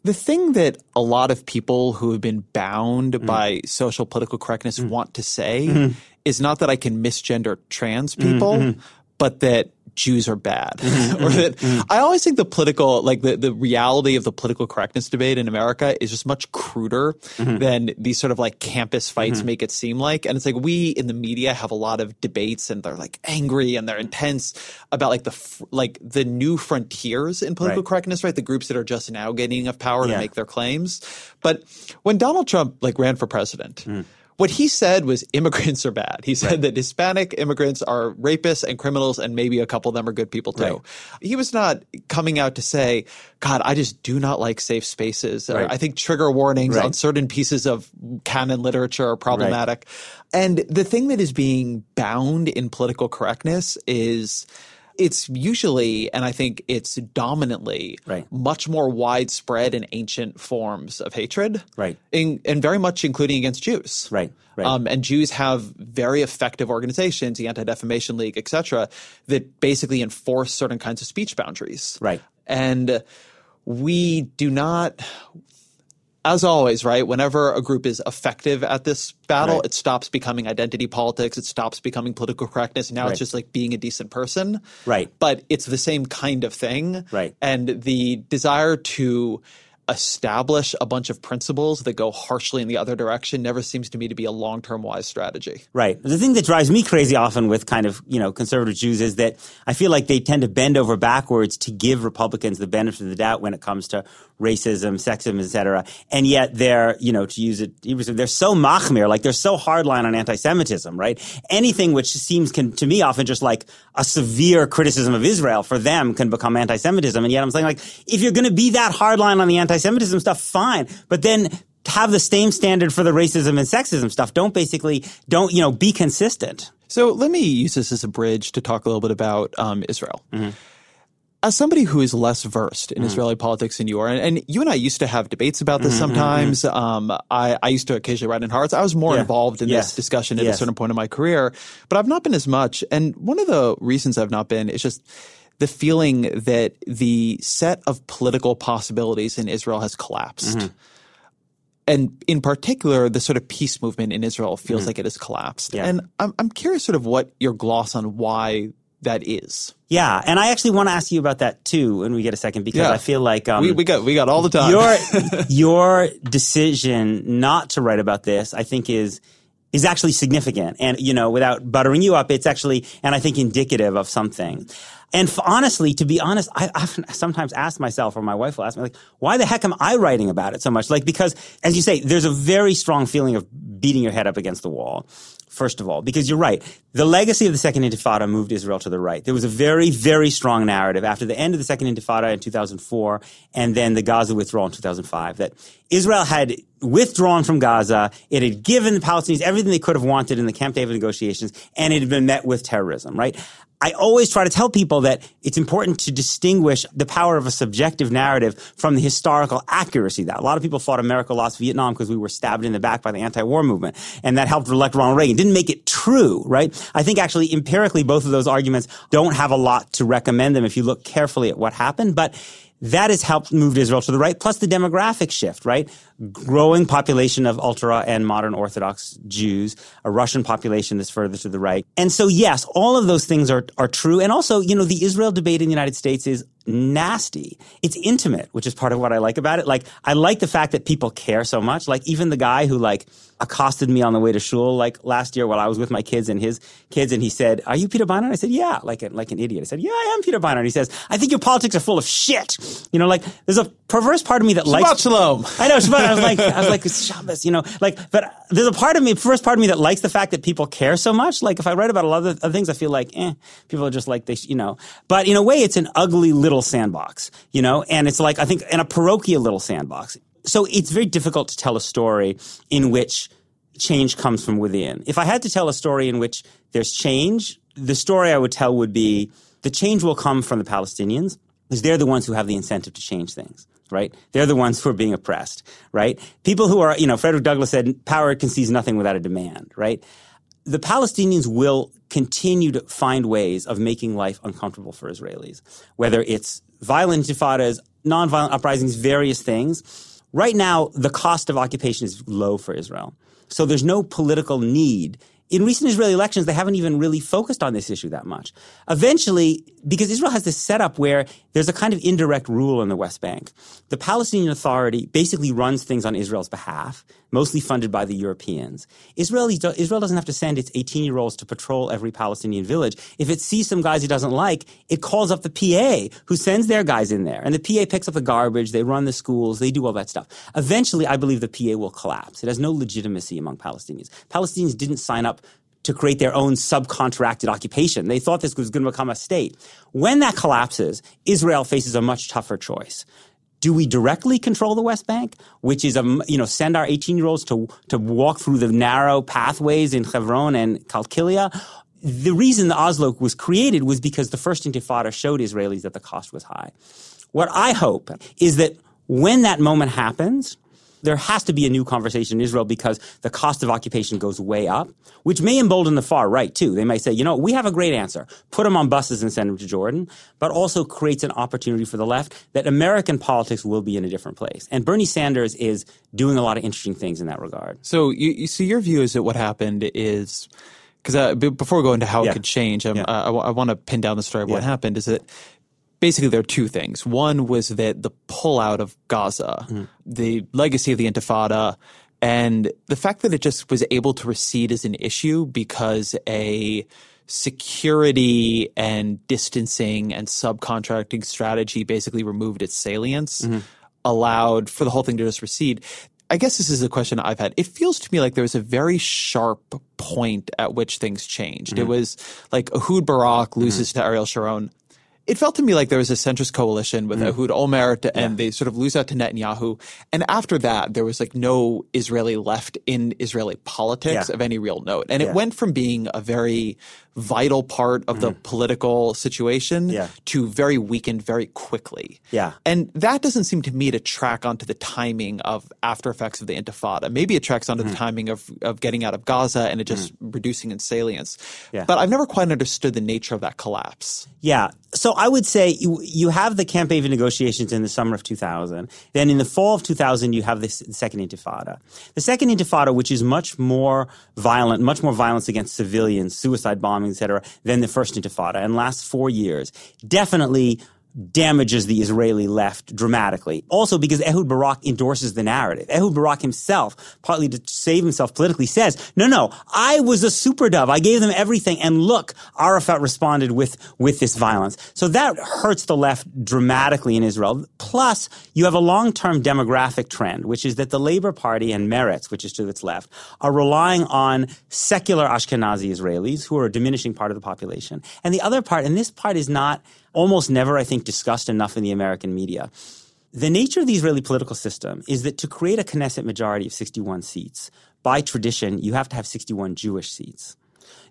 the thing that a lot of people who have been bound mm by social political correctness mm want to say mm-hmm. is not that I can misgender trans people, mm-hmm. but that Jews are bad. Mm-hmm, or mm-hmm, that mm-hmm. I always think the political, like the, the reality of the political correctness debate in America is just much cruder mm-hmm. than these sort of like campus fights mm-hmm. make it seem like. And it's like we in the media have a lot of debates and they're like angry and they're intense about like the, like the new frontiers in political right. correctness, right? The groups that are just now getting enough power yeah. to make their claims. But when Donald Trump like ran for president, mm what he said was immigrants are bad. He said right. that Hispanic immigrants are rapists and criminals, and maybe a couple of them are good people too. Right. He was not coming out to say, God, I just do not like safe spaces. Uh, right. I think trigger warnings on certain pieces of canon literature are problematic. And the thing that is being bound in political correctness is it's usually, and I think it's dominantly, right. much more widespread in ancient forms of hatred, right, in, and very much including against Jews, right. Right. Um, and Jews have very effective organizations, the Anti Defamation League, et cetera, that basically enforce certain kinds of speech boundaries. Right. And we do not, as always, right, whenever a group is effective at this battle, right. it stops becoming identity politics. It stops becoming political correctness. Now right. it's just like being a decent person. Right. But it's the same kind of thing. Right. And the desire to establish a bunch of principles that go harshly in the other direction never seems to me to be a long-term wise strategy. Right. The thing that drives me crazy often with kind of, you know, conservative Jews is that I feel like they tend to bend over backwards to give Republicans the benefit of the doubt when it comes to racism, sexism, et cetera. And yet they're, you know, to use it, they're so machmir, like they're so hardline on anti-Semitism, right? Anything which seems can, to me often just like a severe criticism of Israel for them can become anti-Semitism. And yet I'm saying like, if you're going to be that hardline on the anti-Semitism stuff, fine. But then have the same standard for the racism and sexism stuff. Don't basically, don't, you know, be consistent. So let me use this as a bridge to talk a little bit about um, Israel. Mm-hmm as somebody who is less versed in mm. Israeli politics than you are, and, and, you and I used to have debates about this mm-hmm, sometimes. Mm-hmm. Um, I, I, used to occasionally write in Haaretz. I was more yeah. involved in yes. this discussion at yes. a certain point in my career, but I've not been as much. And one of the reasons I've not been is just the feeling that the set of political possibilities in Israel has collapsed. Mm-hmm. And in particular, the sort of peace movement in Israel feels mm-hmm. like it has collapsed. Yeah. And I'm, I'm curious sort of what your gloss on why that is. Yeah, and I actually want to ask you about that too when we get a second because yeah. I feel like um, we, we got we got all the time. Your your decision not to write about this, I think, is is actually significant, and you know, without buttering you up, it's actually, and I think, indicative of something. And f- honestly, to be honest, I often sometimes ask myself, or my wife will ask me, like, why the heck am I writing about it so much? Like, because as you say, there's a very strong feeling of beating your head up against the wall first of all, because you're right. The legacy of the Second Intifada moved Israel to the right. There was a very, very strong narrative after the end of the Second Intifada in 2004 and then the Gaza withdrawal in 2005 that Israel had withdrawn from Gaza. It had given the Palestinians everything they could have wanted in the Camp David negotiations and it had been met with terrorism, right? I always try to tell people that it's important to distinguish the power of a subjective narrative from the historical accuracy that a lot of people thought America lost Vietnam because we were stabbed in the back by the anti-war movement and that helped elect Ronald Reagan. Didn't make it true, right? I think actually empirically both of those arguments don't have a lot to recommend them if you look carefully at what happened, but that has helped move Israel to the right, plus the demographic shift, right? Growing population of ultra and modern Orthodox Jews, a Russian population that's further to the right. And so, yes, all of those things are, are true. And also, you know, the Israel debate in the United States is nasty. It's intimate, which is part of what I like about it. Like, I like the fact that people care so much. Like, even the guy who like accosted me on the way to shul like last year while I was with my kids and his kids, and he said, "Are you Peter Beinart?" I said, "Yeah," like a, like an idiot. I said, "Yeah, I am Peter Beinart." And he says, "I think your politics are full of shit." You know, like there's a perverse part of me that Shabbat likes shalom. I know, Shabbat. I was like, I was like, Shabbos, you know, like, but there's a part of me, first part of me that likes the fact that people care so much. Like, if I write about a lot of other things, I feel like, eh, people are just like they, you know. But in a way, it's an ugly little sandbox, you know, and it's like I think in a parochial little sandbox. So it's very difficult to tell a story in which change comes from within. If I had to tell a story in which there's change, the story I would tell would be the change will come from the Palestinians because they're the ones who have the incentive to change things. Right? They're the ones who are being oppressed, right? People who are, you know, Frederick Douglass said, power conceives nothing without a demand, right? The Palestinians will continue to find ways of making life uncomfortable for Israelis, whether it's violent intifadas, nonviolent uprisings, various things. Right now, the cost of occupation is low for Israel. So there's no political need. In recent Israeli elections, they haven't even really focused on this issue that much. Eventually, because Israel has this setup where there's a kind of indirect rule in the West Bank. The Palestinian Authority basically runs things on Israel's behalf, mostly funded by the Europeans. Israel, Israel doesn't have to send its 18 year olds to patrol every Palestinian village. If it sees some guys it doesn't like, it calls up the PA who sends their guys in there. And the PA picks up the garbage, they run the schools, they do all that stuff. Eventually, I believe the PA will collapse. It has no legitimacy among Palestinians. Palestinians didn't sign up to create their own subcontracted occupation. They thought this was going to become a state. When that collapses, Israel faces a much tougher choice. Do we directly control the West Bank, which is a you know send our 18 year olds to to walk through the narrow pathways in Hebron and Kalkilia? The reason the Oslo was created was because the first Intifada showed Israelis that the cost was high. What I hope is that when that moment happens, there has to be a new conversation in Israel because the cost of occupation goes way up, which may embolden the far right too. They may say, you know, we have a great answer. Put them on buses and send them to Jordan, but also creates an opportunity for the left that American politics will be in a different place. And Bernie Sanders is doing a lot of interesting things in that regard. So you, you see, your view is that what happened is because uh, before we go into how Yeah. it could change, um, Yeah. uh, I, want to pin down the story of what happened. Is that basically there are two things. One was that the pullout of Gaza, Mm-hmm. the legacy of the Intifada, and the fact that it just was able to recede as an issue because a security and distancing and subcontracting strategy basically removed its salience, Mm-hmm. allowed for the whole thing to just recede. I guess this is a question I've had. It feels to me like there was a very sharp point at which things changed. Mm-hmm. It was like Ehud Barak loses to Ariel Sharon. It felt to me like there was a centrist coalition with Mm-hmm. Ehud Olmert, and they sort of lose out to Netanyahu. And after that, there was like no Israeli left in Israeli politics Yeah. of any real note. And Yeah. it went from being a very vital part of the political situation Mm-hmm. Yeah. to very weakened very quickly. Yeah. And that doesn't seem to me to track onto the timing of after effects of the Intifada. Maybe it tracks onto Mm-hmm. the timing of, of getting out of Gaza and it just reducing in salience. Yeah. But I've never quite understood the nature of that collapse. Yeah. So I would say you, you have the Camp David negotiations in the summer of 2000. Then in the fall of 2000, you have this the second intifada. The second intifada, which is much more violent, much more violence against civilians, suicide bombings, et cetera, than the first intifada. And lasts four years, definitely damages the Israeli left dramatically. Also because Ehud Barak endorses the narrative. Ehud Barak himself, partly to save himself politically, says, no, no, I was a super dove. I gave them everything. And look, Arafat responded with, with this violence. So that hurts the left dramatically in Israel. Plus, you have a long-term demographic trend, which is that the Labor Party and Meretz, which is to its left, are relying on secular Ashkenazi Israelis who are a diminishing part of the population. And the other part, and this part is not almost never, I think, discussed enough in the American media. The nature of the Israeli political system is that to create a Knesset majority of 61 seats, by tradition, you have to have 61 Jewish seats.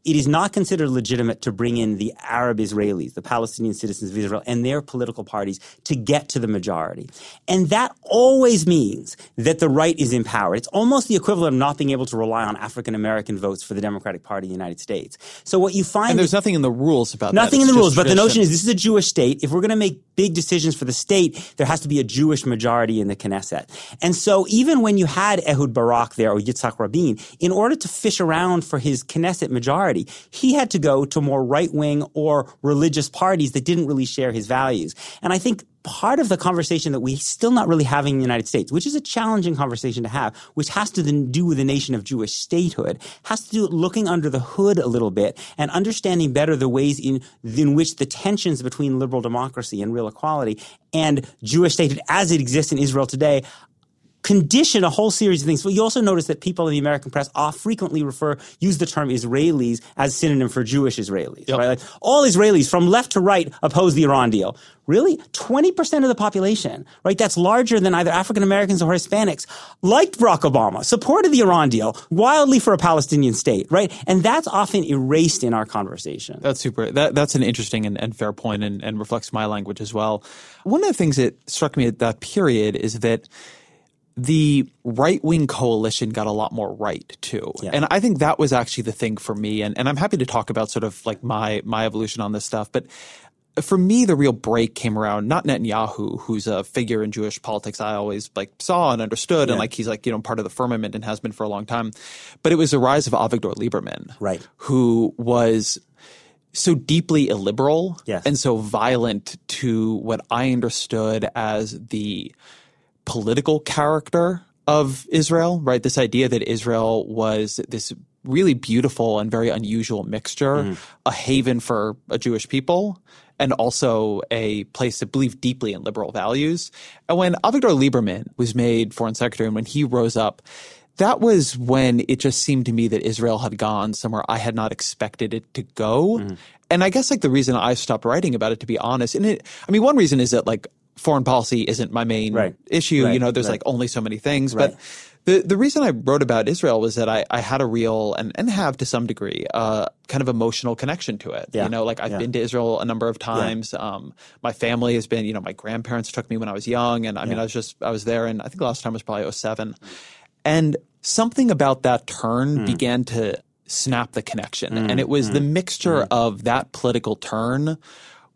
It is not considered legitimate to bring in the Arab Israelis, the Palestinian citizens of Israel, and their political parties to get to the majority. And that always means that the right is empowered. It's almost the equivalent of not being able to rely on African American votes for the Democratic Party in the United States. So what you find And there's nothing in the rules about that. Nothing in the rules, but the notion is this is a Jewish state. If we're going to make big decisions for the state, there has to be a Jewish majority in the Knesset. And so even when you had Ehud Barak there or Yitzhak Rabin, in order to fish around for his Knesset majority. He had to go to more right wing or religious parties that didn't really share his values. And I think part of the conversation that we're still not really having in the United States, which is a challenging conversation to have, which has to do with the nation of Jewish statehood, has to do with looking under the hood a little bit and understanding better the ways in, in which the tensions between liberal democracy and real equality and Jewish statehood as it exists in Israel today condition a whole series of things. But you also notice that people in the American press often frequently refer, use the term Israelis as synonym for Jewish Israelis, yep. right? Like all Israelis from left to right oppose the Iran deal. Really? 20% of the population, right? That's larger than either African Americans or Hispanics, liked Barack Obama, supported the Iran deal, wildly for a Palestinian state, right? And that's often erased in our conversation. That's super. That, that's an interesting and, and fair point and, and reflects my language as well. One of the things that struck me at that period is that the right wing coalition got a lot more right too. Yeah. And I think that was actually the thing for me. And, and I'm happy to talk about sort of like my, my evolution on this stuff. But for me, the real break came around not Netanyahu, who's a figure in Jewish politics I always like saw and understood, yeah. and like he's like you know part of the firmament and has been for a long time, but it was the rise of Avigdor Lieberman, right, who was so deeply illiberal yes. and so violent to what I understood as the political character of Israel, right? This idea that Israel was this really beautiful and very unusual mixture, mm. a haven for a Jewish people, and also a place to believe deeply in liberal values. And when Avigdor Lieberman was made foreign secretary and when he rose up, that was when it just seemed to me that Israel had gone somewhere I had not expected it to go. Mm. And I guess like the reason I stopped writing about it, to be honest, and it, I mean, one reason is that like foreign policy isn't my main right. issue. Right. You know, there's right. like only so many things. But the the reason I wrote about Israel was that I, I had a real and, and have to some degree uh, kind of emotional connection to it. Yeah. You know, like I've yeah. been to Israel a number of times. Yeah. Um, my family has been, you know, my grandparents took me when I was young, and I mean, I was just I was there, and I think the last time was probably 07. and something about that turn mm. began to snap the connection, mm. and it was mm. the mixture mm. of that political turn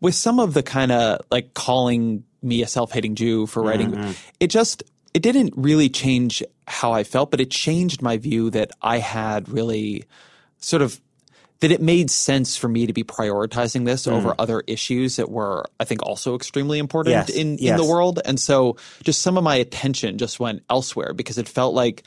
with some of the kind of like calling me a self-hating Jew for writing. Mm-hmm. It just it didn't really change how I felt, but it changed my view that I had really sort of that it made sense for me to be prioritizing this mm. over other issues that were, I think, also extremely important yes. in, yes. in the world. And so just some of my attention just went elsewhere because it felt like,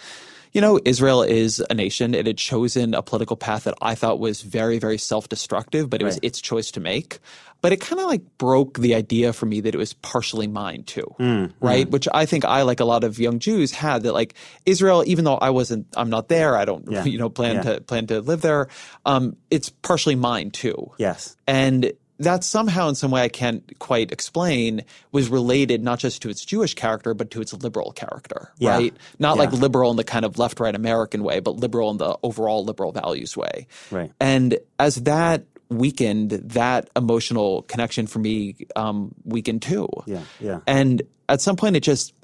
you know, Israel is a nation. It had chosen a political path that I thought was very, very self destructive, but it right. was its choice to make but it kind of like broke the idea for me that it was partially mine too, mm, right? Mm. Which I think I, like a lot of young Jews, had that like Israel, even though I wasn't, I'm not there, I don't, yeah. you know, plan yeah. to plan to live there. Um, it's partially mine too. Yes, and that somehow in some way I can't quite explain was related not just to its Jewish character but to its liberal character, yeah. right? Not yeah. like liberal in the kind of left-right American way, but liberal in the overall liberal values way. Right. And as that weakened, that emotional connection for me um, weakened too. Yeah, yeah. And at some point, it just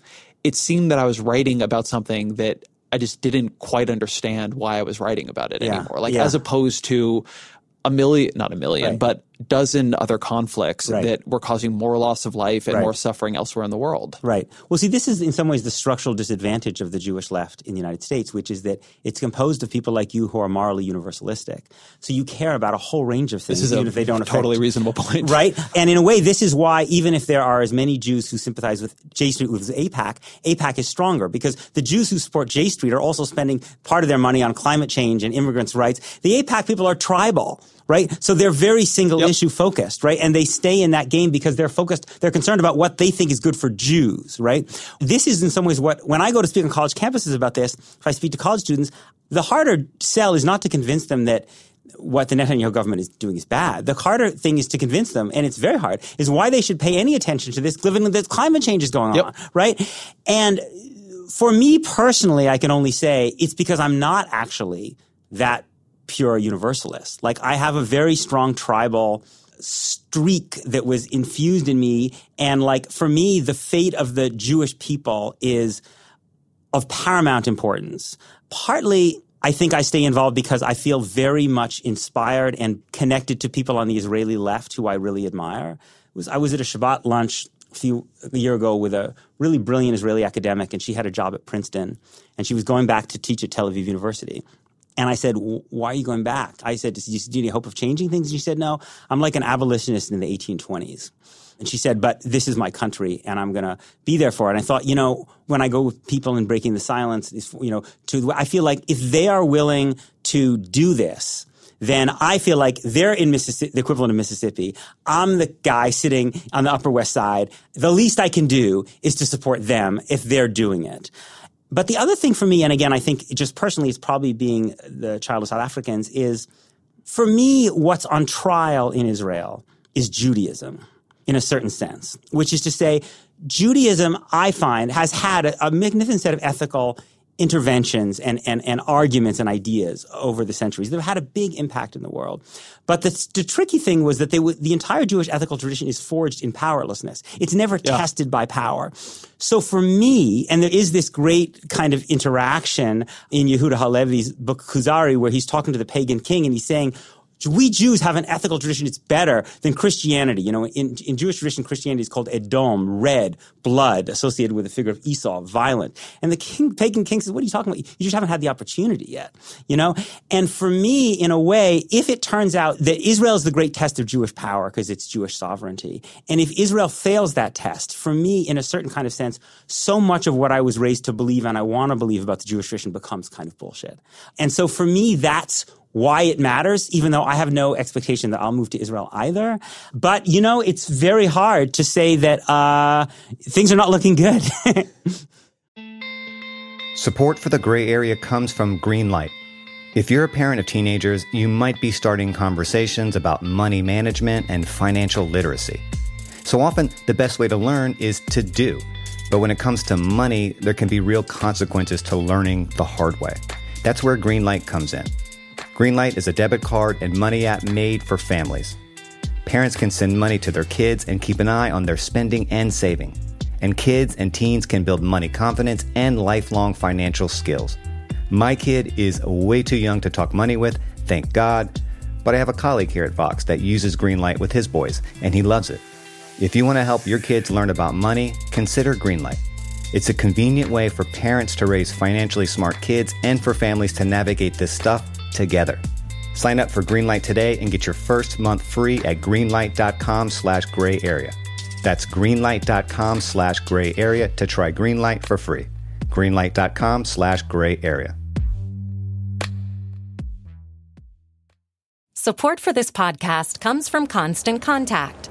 it seemed that I was writing about something that I just didn't quite understand why I was writing about it yeah, anymore. Like as opposed to a million, not a million, right. but dozen other conflicts right. that were causing more loss of life and right. more suffering elsewhere in the world. Right. Well, see, this is in some ways the structural disadvantage of the Jewish left in the United States, which is that it's composed of people like you who are morally universalistic. So you care about a whole range of things, even if they don't totally affect, reasonable point. Right. And in a way, this is why even if there are as many Jews who sympathize with J Street with AIPAC, AIPAC is stronger because the Jews who support J Street are also spending part of their money on climate change and immigrants' rights. The AIPAC people are tribal right? So they're very single yep. issue focused, right? And they stay in that game because they're focused, they're concerned about what they think is good for Jews, right? This is in some ways what, when I go to speak on college campuses about this, if I speak to college students, the harder sell is not to convince them that what the Netanyahu government is doing is bad. The harder thing is to convince them, and it's very hard, is why they should pay any attention to this, given that climate change is going yep. on, right? And for me personally, I can only say it's because I'm not actually that pure universalist. Like I have a very strong tribal streak that was infused in me. And like for me, the fate of the Jewish people is of paramount importance. Partly, I think I stay involved because I feel very much inspired and connected to people on the Israeli left who I really admire. Was, I was at a Shabbat lunch a few a year ago with a really brilliant Israeli academic, and she had a job at Princeton, and she was going back to teach at Tel Aviv University. And I said, why are you going back? I said, do you hope of changing things? And she said, no, I'm like an abolitionist in the 1820s. And she said, but this is my country and I'm going to be there for it. And I thought, you know, when I go with people and breaking the silence, you know, to, I feel like if they are willing to do this, then I feel like they're in Mississippi, the equivalent of Mississippi. I'm the guy sitting on the Upper West Side. The least I can do is to support them if they're doing it. But the other thing for me, and again, I think just personally, it's probably being the child of South Africans, is for me, what's on trial in Israel is Judaism in a certain sense, which is to say, Judaism, I find, has had a, a magnificent set of ethical interventions and, and, and arguments and ideas over the centuries that have had a big impact in the world. But the, the tricky thing was that they w- the entire Jewish ethical tradition is forged in powerlessness. It's never yeah. tested by power. So for me, and there is this great kind of interaction in Yehuda Halevi's book Kuzari where he's talking to the pagan king and he's saying, we Jews have an ethical tradition. It's better than Christianity. You know, in, in Jewish tradition, Christianity is called Edom, red, blood, associated with the figure of Esau, violent. And the king, pagan king says, what are you talking about? You just haven't had the opportunity yet, you know? And for me, in a way, if it turns out that Israel is the great test of Jewish power because it's Jewish sovereignty, and if Israel fails that test, for me, in a certain kind of sense, so much of what I was raised to believe and I want to believe about the Jewish tradition becomes kind of bullshit. And so for me, that's why it matters, even though I have no expectation that I'll move to Israel either. But, you know, it's very hard to say that uh, things are not looking good. Support for the gray area comes from Greenlight. If you're a parent of teenagers, you might be starting conversations about money management and financial literacy. So often, the best way to learn is to do. But when it comes to money, there can be real consequences to learning the hard way. That's where Greenlight comes in. Greenlight is a debit card and money app made for families. Parents can send money to their kids and keep an eye on their spending and saving. And kids and teens can build money confidence and lifelong financial skills. My kid is way too young to talk money with, thank God, but I have a colleague here at Vox that uses Greenlight with his boys, and he loves it. If you want to help your kids learn about money, consider Greenlight. It's a convenient way for parents to raise financially smart kids and for families to navigate this stuff together. Sign up for Greenlight today and get your first month free at greenlight.com slash gray area. That's greenlight.com slash gray area to try Greenlight for free. Greenlight.com slash gray area. Support for this podcast comes from Constant Contact.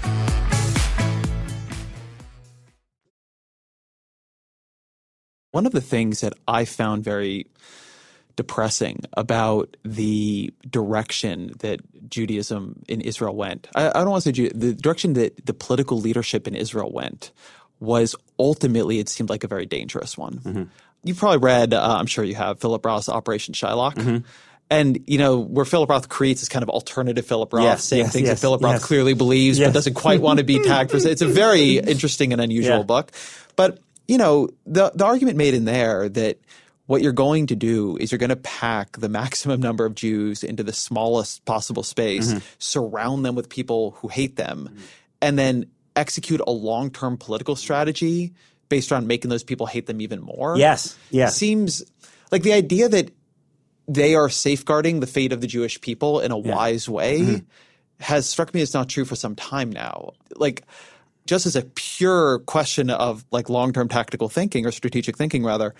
One of the things that I found very depressing about the direction that Judaism in Israel went. I, I don't want to say Jude, the direction that the political leadership in Israel went was ultimately, it seemed like a very dangerous one. Mm-hmm. You've probably read, uh, I'm sure you have, Philip Roth's Operation Shylock. Mm-hmm. And you know where Philip Roth creates this kind of alternative Philip Roth, yes, saying yes, things yes, that Philip Roth clearly believes but doesn't quite want to be tagged for. It's a very interesting and unusual yeah. book. But you know, the the argument made in there that what you're going to do is you're going to pack the maximum number of Jews into the smallest possible space, mm-hmm. surround them with people who hate them, mm-hmm. and then execute a long term political strategy based on making those people hate them even more. Yes. Yes. Seems like the idea that they are safeguarding the fate of the Jewish people in a yeah. wise way mm-hmm. has struck me as not true for some time now. Like just as a pure question of like long-term tactical thinking or strategic thinking rather,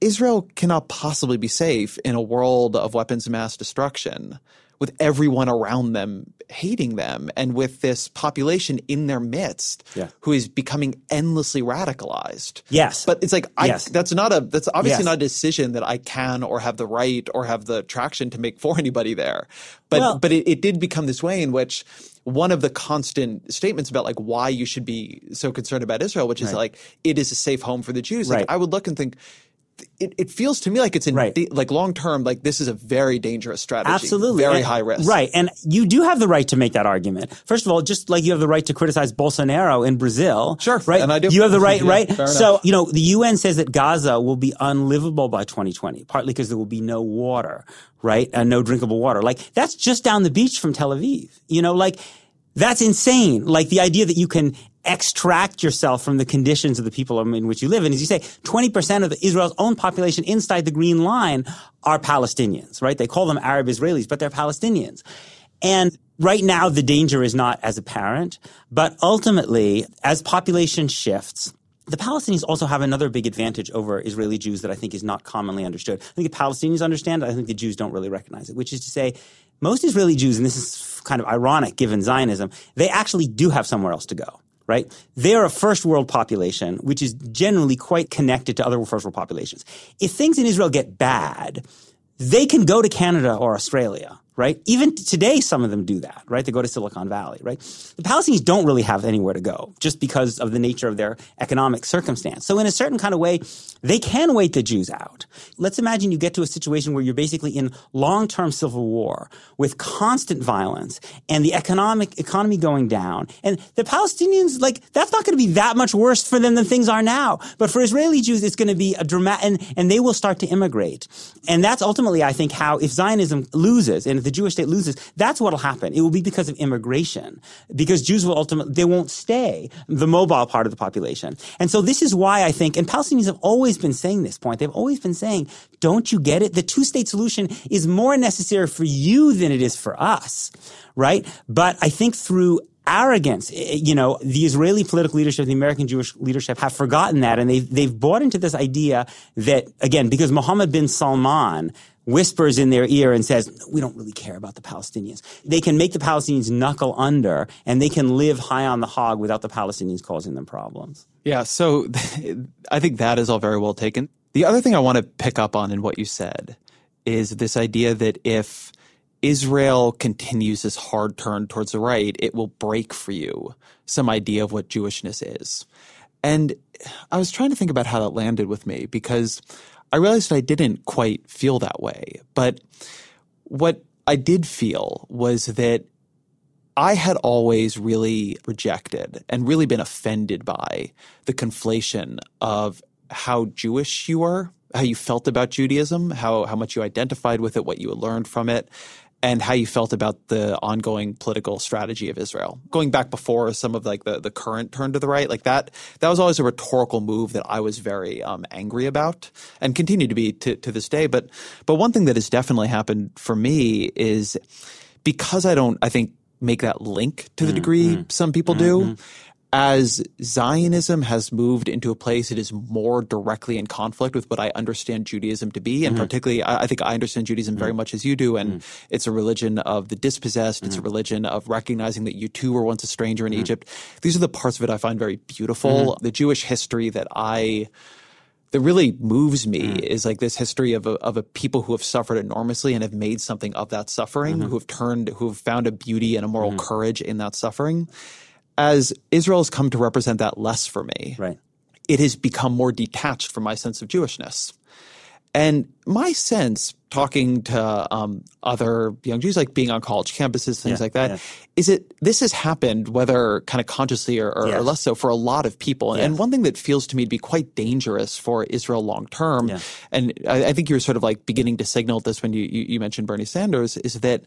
Israel cannot possibly be safe in a world of weapons of mass destruction with everyone around them hating them and with this population in their midst Yeah. who is becoming endlessly radicalized. Yes. But it's like I Yes. that's not a that's obviously Yes. not a decision that I can or have the right or have the traction to make for anybody there. But Well- but it, it did become this way in which one of the constant statements about like why you should be so concerned about Israel, which is like it is a safe home for the Jews. Like Right. I would look and think it, it feels to me like it's in Right. da- like long term, like this is a very dangerous strategy. Absolutely. Very And- high risk. Right. And you do have the right to make that argument. First of all, just like you have the right to criticize Bolsonaro in Brazil. Sure. Right. And I do. You have the right, Yeah, right? So, enough. you know, the UN says that Gaza will be unlivable by 2020, partly because there will be no water, right? And no drinkable water. Like that's just down the beach from Tel Aviv. You know, like that's insane. Like the idea that you can extract yourself from the conditions of the people in which you live. And as you say, 20% of Israel's own population inside the Green Line are Palestinians, right? They call them Arab Israelis, but they're Palestinians. And right now, the danger is not as apparent, but ultimately, as population shifts, the Palestinians also have another big advantage over Israeli Jews that I think is not commonly understood. I think the Palestinians understand it. I think the Jews don't really recognize it, which is to say, most Israeli Jews, and this is kind of ironic given Zionism, they actually do have somewhere else to go. Right? They're a first world population, which is generally quite connected to other first world populations. If things in Israel get bad, they can go to Canada or Australia, right? Even today, some of them do that, right? They go to Silicon Valley, right? The Palestinians don't really have anywhere to go just because of the nature of their economic circumstance. So in a certain kind of way, they can wait the Jews out. Let's imagine you get to a situation where you're basically in long-term civil war with constant violence and the economic economy going down. And the Palestinians, like, that's not going to be that much worse for them than things are now. But for Israeli Jews, it's going to be a dramatic, and, and they will start to immigrate. And that's ultimately, I think, how, if Zionism loses and the Jewish state loses, that's what'll happen. It will be because of immigration. Because Jews will ultimately, they won't stay, the mobile part of the population. And so this is why I think, and Palestinians have always been saying this point, they've always been saying, don't you get it? The two state solution is more necessary for you than it is for us, right? But I think through arrogance. Eh, You know, the Israeli political leadership, the American Jewish leadership have forgotten that and they've, they've bought into this idea that, again, because Mohammed bin Salman whispers in their ear and says, we don't really care about the Palestinians. They can make the Palestinians knuckle under and they can live high on the hog without the Palestinians causing them problems. Yeah, so I think that is all very well taken. The other thing I want to pick up on in what you said is this idea that if Israel continues this hard turn towards the right, it will break for you some idea of what Jewishness is. And I was trying to think about how that landed with me because I realized I didn't quite feel that way. But what I did feel was that I had always really rejected and really been offended by the conflation of how Jewish you were, how you felt about Judaism, how, how much you identified with it, what you had learned from it, and how you felt about the ongoing political strategy of Israel. Going back before some of like the, the current turn to the right, like that, that was always a rhetorical move that I was very um, angry about and continue to be to, to this day. But, but one thing that has definitely happened for me is because I don't, I think, make that link to the mm, degree mm. some people mm, do. As Zionism has moved into a place that is more directly in conflict with what I understand Judaism to be, and mm-hmm. particularly, I, I think I understand Judaism very mm. much as you do, and mm. it's a religion of the dispossessed. It's a mm. religion of recognizing that you too were once a stranger in Egypt. These are the parts of it I find very beautiful. Mm-hmm. The Jewish history that I that really moves me is like this history of a, of a people who have suffered enormously and have made something of that suffering, mm-hmm. who have turned, who have found a beauty and a moral courage in that suffering. As Israel has come to represent that less for me, Right. it has become more detached from my sense of Jewishness. And my sense, talking to um, other young Jews, like being on college campuses, things Yeah, like that, yeah. is that this has happened, whether kind of consciously or, or, or less so, for a lot of people. And- And one thing that feels to me to be quite dangerous for Israel long term, Yeah. and I, I think you were sort of like beginning to signal this when you, you, you mentioned Bernie Sanders, is that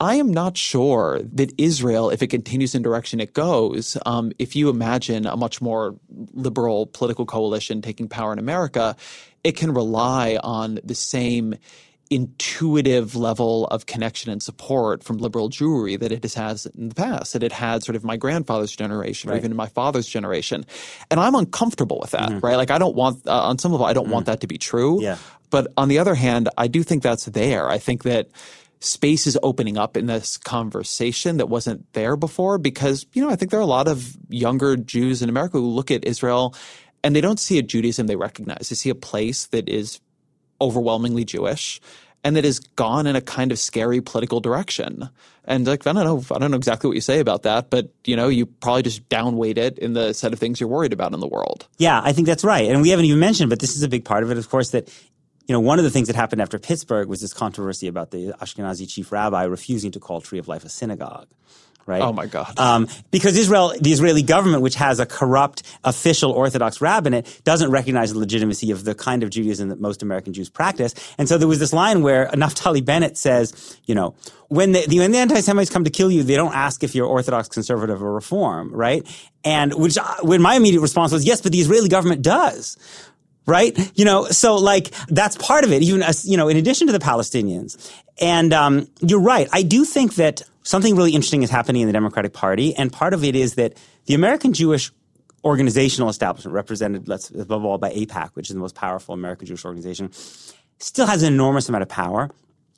I am not sure that Israel, if it continues in the direction it goes, um, if you imagine a much more liberal political coalition taking power in America, it can rely on the same intuitive level of connection and support from liberal Jewry that it has had in the past, that it had sort of my grandfather's generation or even in my father's generation. And I'm uncomfortable with that, right? Like I don't want, uh, on some level, I don't want that to be true. Yeah. But on the other hand, I do think that's there. I think that space is opening up in this conversation that wasn't there before because, you know, I think there are a lot of younger Jews in America who look at Israel and they don't see a Judaism they recognize. They see a place that is overwhelmingly Jewish and that has gone in a kind of scary political direction. And like I don't know, I don't know exactly what you say about that, but you know, you probably just downweight it in the set of things you're worried about in the world. Yeah, I think that's right. And we haven't even mentioned, but this is a big part of it, of course, that you know, one of the things that happened after Pittsburgh was this controversy about the Ashkenazi chief rabbi refusing to call Tree of Life a synagogue right? Oh my God. Um, because Israel, the Israeli government, which has a corrupt official Orthodox rabbinate, doesn't recognize the legitimacy of the kind of Judaism that most American Jews practice. And so there was this line where Naftali Bennett says, you know, when the, when the anti-Semites come to kill you, they don't ask if you're Orthodox, conservative, or Reform, right? And which, when my immediate response was, yes, but the Israeli government does right? You know, so like that's part of it. Even as you know, in addition to the Palestinians, and um, you're right. I do think that something really interesting is happening in the Democratic Party, and part of it is that the American Jewish organizational establishment, represented let's above all by AIPAC, which is the most powerful American Jewish organization, still has an enormous amount of power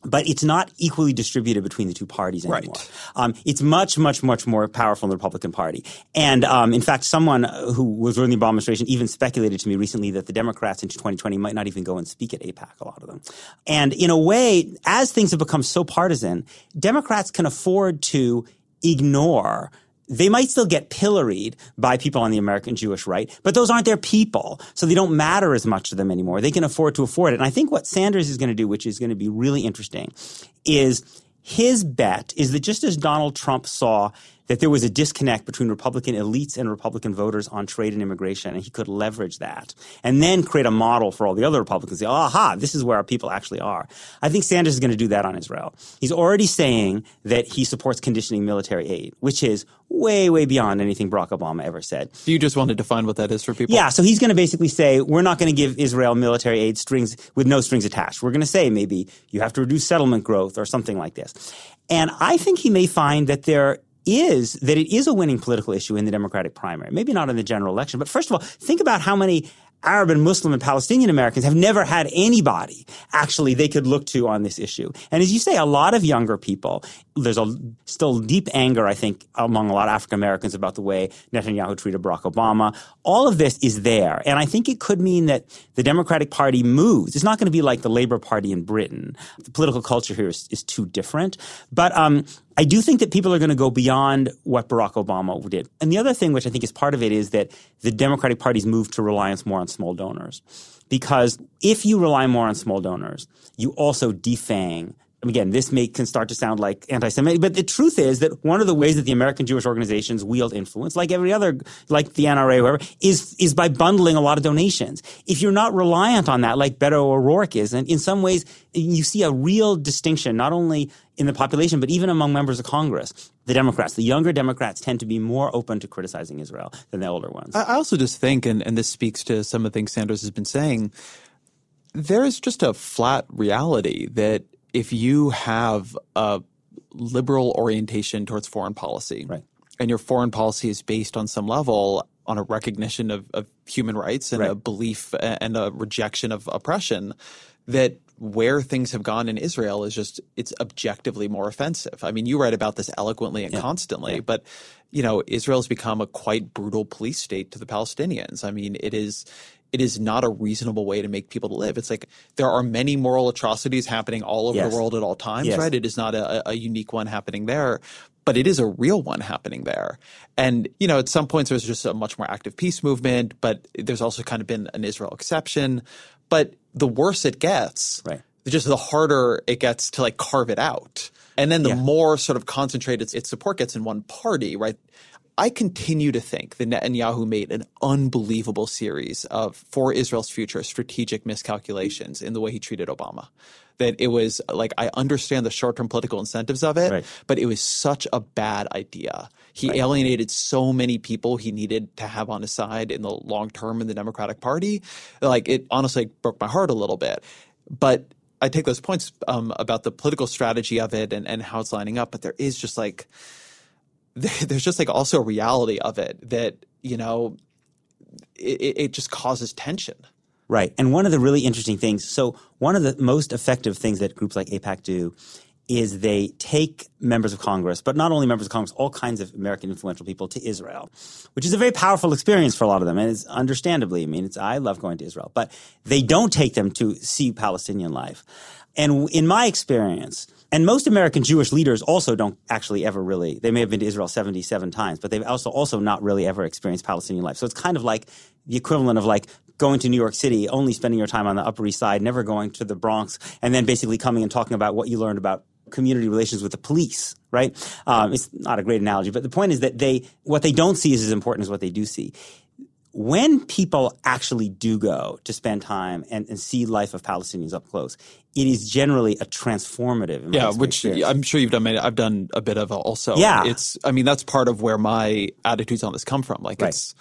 but it's not equally distributed between the two parties anymore. Right. Um, it's much, much, much more powerful in the Republican Party. And um, in fact, someone who was running the Obama administration even speculated to me recently that the Democrats in 2020 might not even go and speak at AIPAC, a lot of them. And in a way, as things have become so partisan, Democrats can afford to ignore they might still get pilloried by people on the American Jewish right, but those aren't their people. So they don't matter as much to them anymore. They can afford to afford it. And I think what Sanders is going to do, which is going to be really interesting, is his bet is that just as Donald Trump saw that there was a disconnect between Republican elites and Republican voters on trade and immigration, and he could leverage that and then create a model for all the other Republicans. Say, aha, this is where our people actually are. I think Sanders is going to do that on Israel. He's already saying that he supports conditioning military aid, which is way, way beyond anything Barack Obama ever said. You just want to define what that is for people? Yeah, so he's going to basically say, we're not going to give Israel military aid strings with no strings attached. We're going to say maybe you have to reduce settlement growth or something like this. And I think he may find that there is that it is a winning political issue in the Democratic primary. Maybe not in the general election, but first of all, think about how many Arab and Muslim and Palestinian Americans have never had anybody actually they could look to on this issue. And as you say, a lot of younger people, there's a still deep anger, I think, among a lot of African Americans about the way Netanyahu treated Barack Obama. All of this is there. And I think it could mean that the Democratic Party moves. It's not going to be like the Labour Party in Britain. The political culture here is, is too different. But um, I do think that people are going to go beyond what Barack Obama did. And the other thing, which I think is part of it, is that the Democratic Party's moved to reliance more on small donors. Because if you rely more on small donors, you also defang again, this may can start to sound like anti-Semitic, but the truth is that one of the ways that the American Jewish organizations wield influence, like every other, like the NRA, whoever, is is by bundling a lot of donations. If you're not reliant on that, like Beto O'Rourke is, and in some ways, you see a real distinction, not only in the population, but even among members of Congress. The Democrats, the younger Democrats tend to be more open to criticizing Israel than the older ones. I also just think, and, and this speaks to some of the things Sanders has been saying, there is just a flat reality that if you have a liberal orientation towards foreign policy, right. and your foreign policy is based on some level on a recognition of, of human rights and right. a belief and a rejection of oppression, that where things have gone in Israel is just it's objectively more offensive. I mean, you write about this eloquently and yeah. constantly, yeah. but you know, Israel has become a quite brutal police state to the Palestinians. I mean, it is it is not a reasonable way to make people to live. It's like there are many moral atrocities happening all over yes. the world at all times, yes. right? It is not a, a unique one happening there, but it is a real one happening there. And, you know, at some points there's just a much more active peace movement, but there's also kind of been an Israel exception. But the worse it gets, right. just the harder it gets to like carve it out. And then the yeah. more sort of concentrated its support gets in one party, right? I continue to think that Netanyahu made an unbelievable series of, for Israel's future, strategic miscalculations in the way he treated Obama. That it was like, I understand the short term political incentives of it, right. but it was such a bad idea. He right. alienated so many people he needed to have on his side in the long term in the Democratic Party. Like, it honestly broke my heart a little bit. But I take those points um, about the political strategy of it and, and how it's lining up, but there is just like, there's just like also a reality of it that you know it, it just causes tension. Right. And one of the really interesting things, so one of the most effective things that groups like AIPAC do is they take members of Congress, but not only members of Congress, all kinds of American influential people to Israel, which is a very powerful experience for a lot of them. And it's understandably, I mean, it's, I love going to Israel, but they don't take them to see Palestinian life. And in my experience, and most American Jewish leaders also don't actually ever really, they may have been to Israel 77 times, but they've also, also not really ever experienced Palestinian life. So it's kind of like the equivalent of like going to New York City, only spending your time on the Upper East Side, never going to the Bronx, and then basically coming and talking about what you learned about community relations with the police, right? Um, it's not a great analogy, but the point is that they, what they don't see is as important as what they do see. When people actually do go to spend time and, and see life of Palestinians up close, it is generally a transformative. yeah, which I'm sure you've done. I've done a bit of also. Yeah, it's. I mean, that's part of where my attitudes on this come from. Like right. it's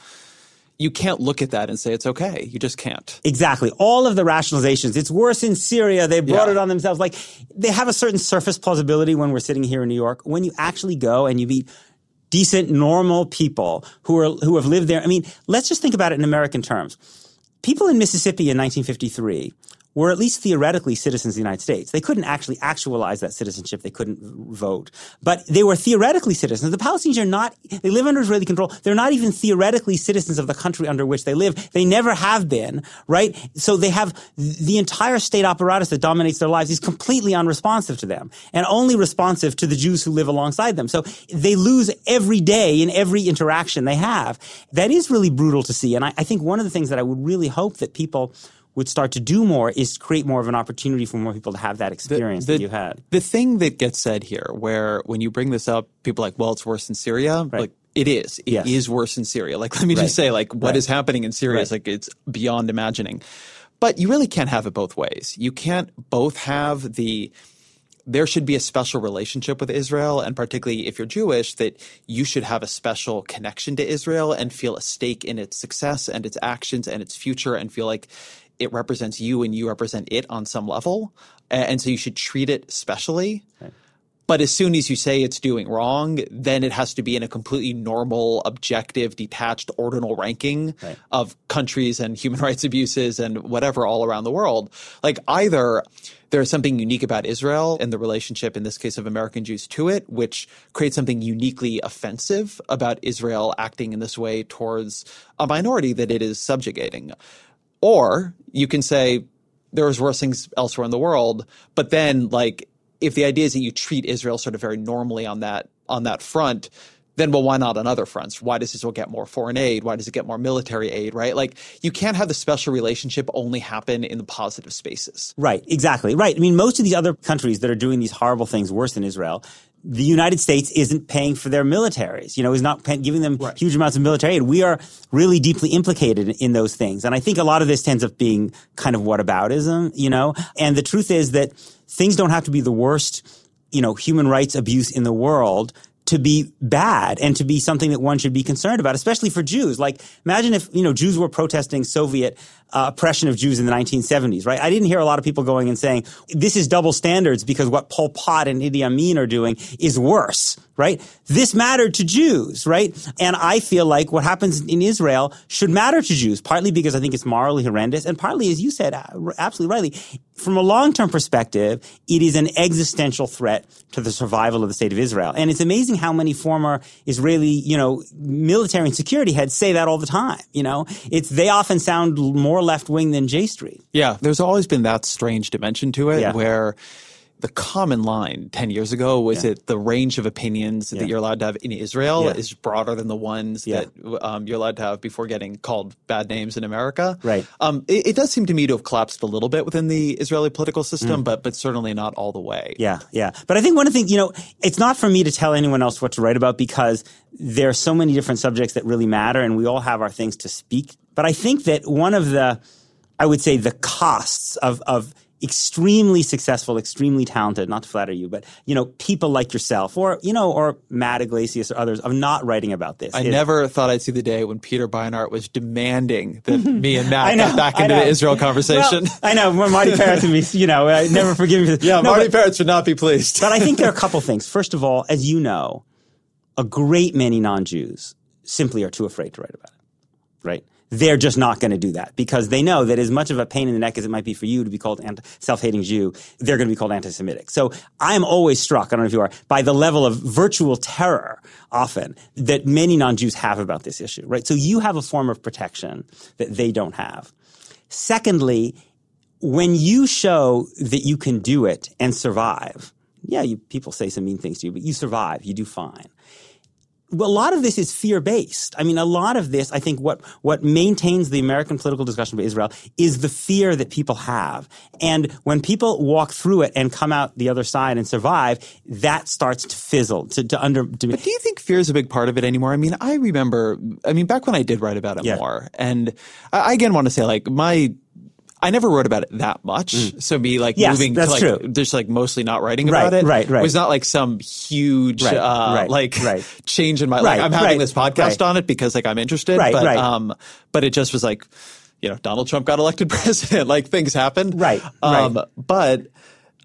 you can't look at that and say it's okay. You just can't. Exactly. All of the rationalizations. It's worse in Syria. They brought Yeah. it on themselves. Like they have a certain surface plausibility when we're sitting here in New York. When you actually go and you meet decent, normal people who are who have lived there. I mean, let's just think about it in American terms. People in Mississippi in 1953 were at least theoretically citizens of the United States. They couldn't actually actualize that citizenship. They couldn't vote, but they were theoretically citizens. The Palestinians are not, they live under Israeli control. They're not even theoretically citizens of the country under which they live. They never have been, right? So they have the entire state apparatus that dominates their lives is completely unresponsive to them and only responsive to the Jews who live alongside them. So they lose every day in every interaction they have. That is really brutal to see. And I, I think one of the things that I would really hope that people would start to do more is create more of an opportunity for more people to have that experience that you had. The thing that gets said here, where when you bring this up, people are like, well, it's worse in Syria. Like it is. It is Yes. worse in Syria. Like let me Right. just say, like what is Right. happening in Syria is like it's beyond imagining. But you really can't have it both ways. You can't both have the there should be a special relationship with Israel, and particularly if you're Jewish, that you should have a special connection to Israel and feel a stake in its success and its actions and its future and feel like it represents you and you represent it on some level. And so you should treat it specially. But as soon as you say it's doing wrong, then it has to be in a completely normal, objective, detached, ordinal ranking of countries and human rights abuses and whatever all around the world. Like either there's something unique about Israel and the relationship, in this case of American Jews to it, which creates something uniquely offensive about Israel acting in this way towards a minority that it is subjugating. Or you can say there's worse things elsewhere in the world, but then like if the idea is that you treat Israel sort of very normally on that on that front, then well, why not on other fronts? Why does Israel get more foreign aid? Why does it get more military aid? Right? Like you can't have the special relationship only happen in the positive spaces. Right, exactly. Right. I mean, most of these other countries that are doing these horrible things worse than Israel, the United States isn't paying for their militaries, you know, is not pay- giving them huge amounts of military aid. We are really deeply implicated in those things. And I think a lot of this tends up being kind of whataboutism, you know, and the truth is that things don't have to be the worst, you know, human rights abuse in the world to be bad and to be something that one should be concerned about, especially for Jews. Like, imagine if, you know, Jews were protesting Soviet uh, oppression of Jews in the 1970s, right? I didn't hear a lot of people going and saying, this is double standards because what Pol Pot and Idi Amin are doing is worse, right? This mattered to Jews, right? And I feel like what happens in Israel should matter to Jews, partly because I think it's morally horrendous, and partly, as you said, uh, absolutely rightly, from a long-term perspective, it is an existential threat to the survival of the state of Israel. And it's amazing how many former Israeli, you know, military and security heads say that all the time. You know, it's they often sound more left-wing than J Street. Yeah, there's always been that strange dimension to it Yeah. where the common line 10 years ago was Yeah. that the range of opinions Yeah. that you're allowed to have in Israel Yeah. is broader than the ones that um, you're allowed to have before getting called bad names in America. Right. Um, it, it does seem to me to have collapsed a little bit within the Israeli political system, but but certainly not all the way. Mm. Yeah, yeah. But I think one of the things, you know, it's not for me to tell anyone else what to write about because there are so many different subjects that really matter and we all have our things to speak. But I think that one of the, I would say, the costs of, of extremely successful, extremely talented, not to flatter you, but, you know, people like yourself or, you know, or Matt Yglesias or others of not writing about this. I is- never thought I'd see the day when Peter Beinart was demanding that me and Matt know, get back into the Israel conversation. Well, I know, Marty Peretz to me, you know, I never forgive me. Yeah, No, Marty but- Peretz should not be pleased. But I think there are a couple things. First of all, as you know, a great many non-Jews simply are too afraid to write about it. right? They're just not going to do that because they know that as much of a pain in the neck as it might be for you to be called anti- self-hating Jew, they're going to be called anti-Semitic. So I'm always struck, I don't know if you are, by the level of virtual terror often that many non-Jews have about this issue, right? So you have a form of protection that they don't have. Secondly, when you show that you can do it and survive, yeah, you, people say some mean things to you, but you survive, you do fine well, a lot of this is fear based. I mean, a lot of this, I think, what what maintains the American political discussion about Israel is the fear that people have, and when people walk through it and come out the other side and survive, that starts to fizzle. To, to under. To, but do you think fear is a big part of it anymore? I mean, I remember. I mean, back when I did write about it yeah. more, and I again want to say, like, my I never wrote about it that much. Mm. So me like yes, moving to like true. just like mostly not writing right, about it. Right, right. was not like some huge right, uh, right, like right. change in my like I'm having this podcast on it because like I'm interested. Right, but right. um but it just was like, you know, Donald Trump got elected president. like things happened. Right. Um right. but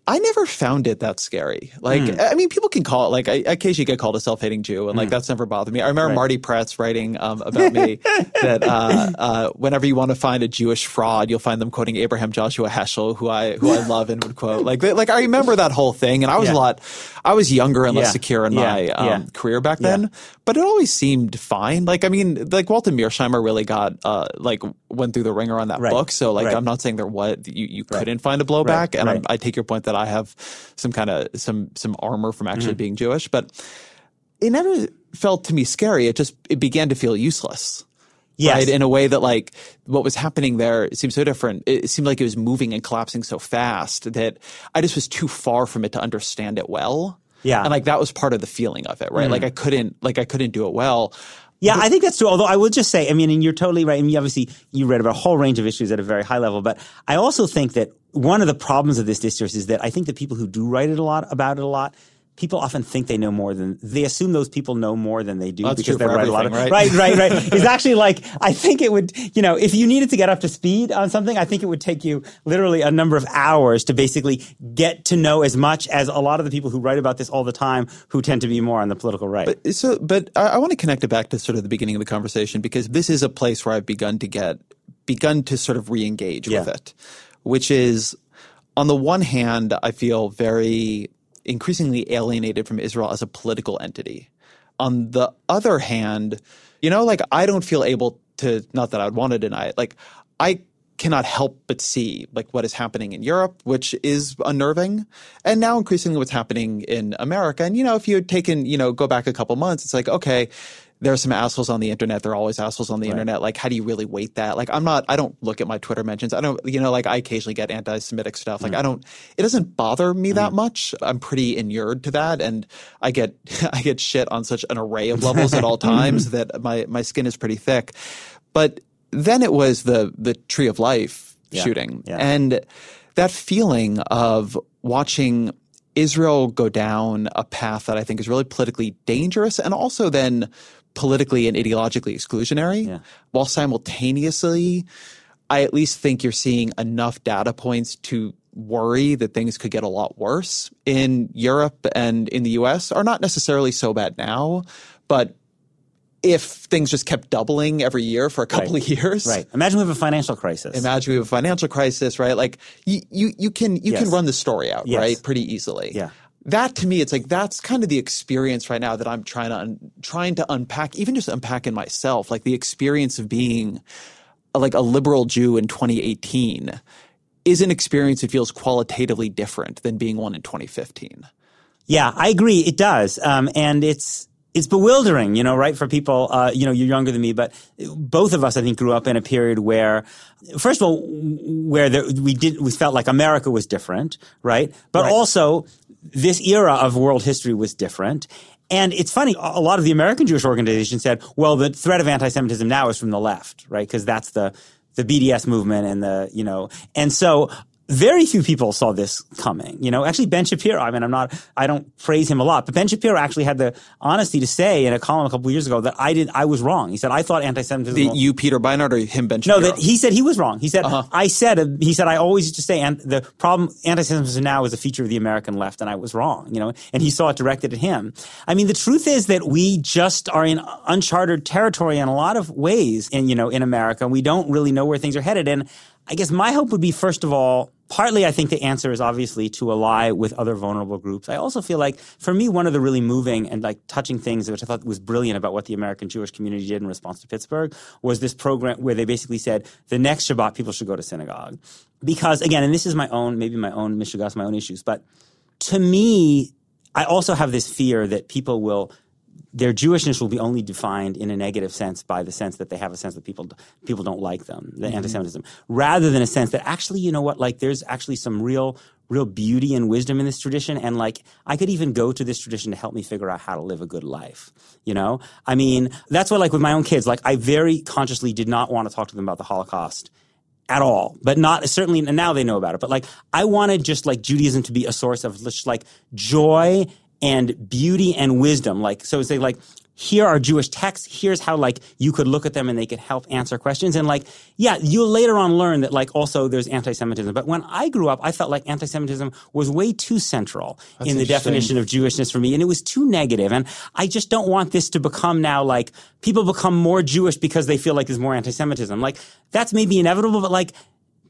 I never found it that scary. Like, mm. I mean, people can call it, like, I occasionally get called a self hating Jew, and like, mm. that's never bothered me. I remember right. Marty Peretz writing um, about me that uh, uh, whenever you want to find a Jewish fraud, you'll find them quoting Abraham Joshua Heschel, who I who I love and would quote. Like, they, like I remember that whole thing, and I was yeah. a lot, I was younger and less yeah. secure in yeah. my um, career back then, but it always seemed fine. Like, I mean, like Walter Mearsheimer really got, uh, like, went through the ringer on that right. book. So, like, right. I'm not saying there what you, you couldn't find a blowback, and I take your point that I have some kind of some some armor from actually mm-hmm. being Jewish, but it never felt to me scary. It just it began to feel useless. Yes. Right? In a way that like what was happening there seemed so different. It seemed like it was moving and collapsing so fast that I just was too far from it to understand it well. Yeah. And like that was part of the feeling of it, right? Mm-hmm. Like I couldn't like I couldn't do it well. Yeah, I think that's true. Although I will just say, I mean, and you're totally right. I mean, obviously, you read about a whole range of issues at a very high level, but I also think that one of the problems of this discourse is that I think the people who do write it a lot about it a lot people often think they know more than they assume those people know more than they do That's because they write a lot of right? Right right right. It's actually like i think it would you know if you needed to get up to speed on something i think it would take you literally a number of hours to basically get to know as much as a lot of the people who write about this all the time who tend to be more on the political right. But so but i, I want to connect it back to sort of the beginning of the conversation because this is a place where i've begun to get begun to sort of re-engage yeah. with it which is on the one hand i feel very increasingly alienated from Israel as a political entity. On the other hand, you know, like I don't feel able to, not that I would want to deny it, like I cannot help but see like what is happening in Europe, which is unnerving, and now increasingly what's happening in America. And you know, if you had taken, you know, go back a couple months, it's like okay, there are some assholes on the internet. There are always assholes on the right. internet. Like, how do you really weight that? Like, I'm not, I don't look at my Twitter mentions. I don't, you know, like I occasionally get anti-Semitic stuff. Like, mm. I don't, it doesn't bother me mm. that much. I'm pretty inured to that. And I get, I get shit on such an array of levels at all times that my, my skin is pretty thick. But then it was the, the Tree of Life yeah. shooting. Yeah. And that feeling of watching Israel go down a path that I think is really politically dangerous and also then politically and ideologically exclusionary, yeah. while simultaneously, I at least think you're seeing enough data points to worry that things could get a lot worse in Europe and in the US are not necessarily so bad now, but if things just kept doubling every year for a couple right. of years. Right. Imagine we have a financial crisis. Imagine we have a financial crisis, right? Like you you, you can you yes. can run the story out, yes. right? Pretty easily. Yeah that to me, it's like that's kind of the experience right now that I'm trying to un- trying to unpack, even just unpack in myself, like the experience of being a, like a liberal Jew in 2018 is an experience that feels qualitatively different than being one in 2015. Yeah, I agree. It does, um, and it's it's bewildering, you know, right? For people, uh, you know, you're younger than me, but both of us, I think, grew up in a period where, first of all, where there, we did, we felt like America was different, right? But right. also this era of world history was different. And it's funny, a lot of the American Jewish organizations said, well, the threat of anti-Semitism now is from the left, right? Because that's the, the BDS movement and the, you know, and so very few people saw this coming. You know, actually Ben Shapiro, I mean, I'm not, I don't praise him a lot, but Ben Shapiro actually had the honesty to say in a column a couple of years ago that I did, I was wrong. He said, I thought anti-Semitism. The, you, Peter Beinart, or him, Ben Shapiro? No, that he said he was wrong. He said, uh-huh. I said, he said, I always used to say, and the problem, anti-Semitism now is a feature of the American left, and I was wrong, you know, and he saw it directed at him. I mean, the truth is that we just are in uncharted territory in a lot of ways in, you know, in America. We don't really know where things are headed. And I guess my hope would be, first of all, partly I think the answer is obviously to ally with other vulnerable groups. I also feel like, for me, one of the really moving and like touching things, which I thought was brilliant about what the American Jewish community did in response to Pittsburgh, was this program where they basically said the next Shabbat people should go to synagogue. Because again, and this is my own, maybe my own mishigas, my own issues, but to me, I also have this fear that people will their Jewishness will be only defined in a negative sense by the sense that they have a sense that people people don't like them, the mm-hmm. anti-Semitism, rather than a sense that actually, you know what, like there's actually some real real beauty and wisdom in this tradition and like i could even go to this tradition to help me figure out how to live a good life you know i mean that's what like with my own kids like i very consciously did not want to talk to them about the holocaust at all but not certainly and now they know about it but like i wanted just like judaism to be a source of just like joy and beauty and wisdom. Like, so say like, here are Jewish texts. Here's how like you could look at them and they could help answer questions. And like, yeah, you'll later on learn that like also there's anti-Semitism. But when I grew up, I felt like anti-Semitism was way too central That's in the definition of Jewishness for me. And it was too negative. And I just don't want this to become now like people become more Jewish because they feel like there's more anti-Semitism. Like that's maybe inevitable, but like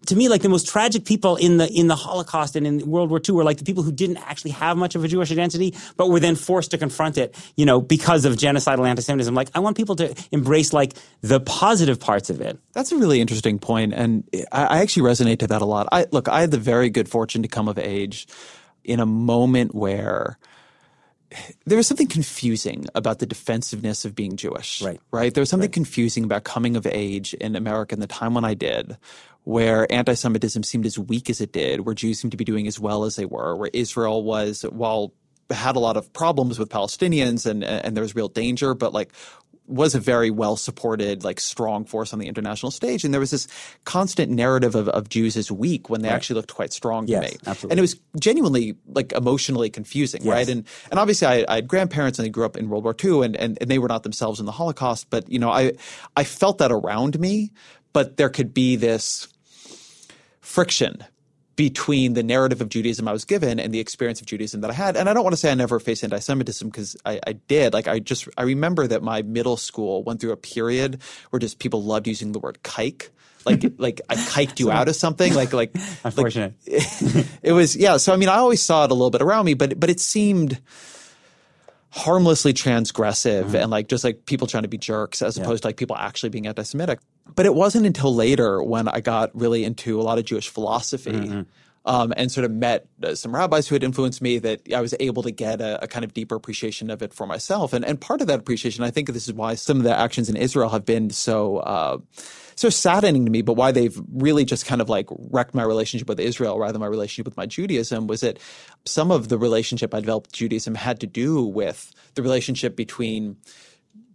to me, like the most tragic people in the in the Holocaust and in World War II were like the people who didn't actually have much of a Jewish identity, but were then forced to confront it, you know, because of genocidal anti-Semitism. Like, I want people to embrace like the positive parts of it. That's a really interesting point, and I, I actually resonate to that a lot. I look, I had the very good fortune to come of age in a moment where there was something confusing about the defensiveness of being Jewish. Right. Right. There was something right. confusing about coming of age in America in the time when I did, where anti Semitism seemed as weak as it did, where Jews seemed to be doing as well as they were, where Israel was, while had a lot of problems with Palestinians and and there was real danger, but like was a very well supported, like strong force on the international stage. And there was this constant narrative of, of Jews as weak when they right. actually looked quite strong yes, to me. Absolutely. And it was genuinely like emotionally confusing, yes. right? And and obviously I, I, had grandparents and they grew up in World War II and, and, and they were not themselves in the Holocaust, but you know, I I felt that around me, but there could be this friction between the narrative of Judaism I was given and the experience of Judaism that I had. And I don't want to say I never faced anti-Semitism because I, I, did. Like I just I remember that my middle school went through a period where just people loved using the word kike. Like like I kiked you out of something. Like like unfortunate. Like, it was yeah. So I mean I always saw it a little bit around me, but but it seemed harmlessly transgressive mm-hmm. and like just like people trying to be jerks as yeah. opposed to like people actually being anti-Semitic. But it wasn't until later when I got really into a lot of Jewish philosophy. Mm-hmm. Um, and sort of met uh, some rabbis who had influenced me that I was able to get a, a, kind of deeper appreciation of it for myself. And, and part of that appreciation, I think this is why some of the actions in Israel have been so uh, so saddening to me, but why they've really just kind of like wrecked my relationship with Israel rather than my relationship with my Judaism was that some of the relationship I developed with Judaism had to do with the relationship between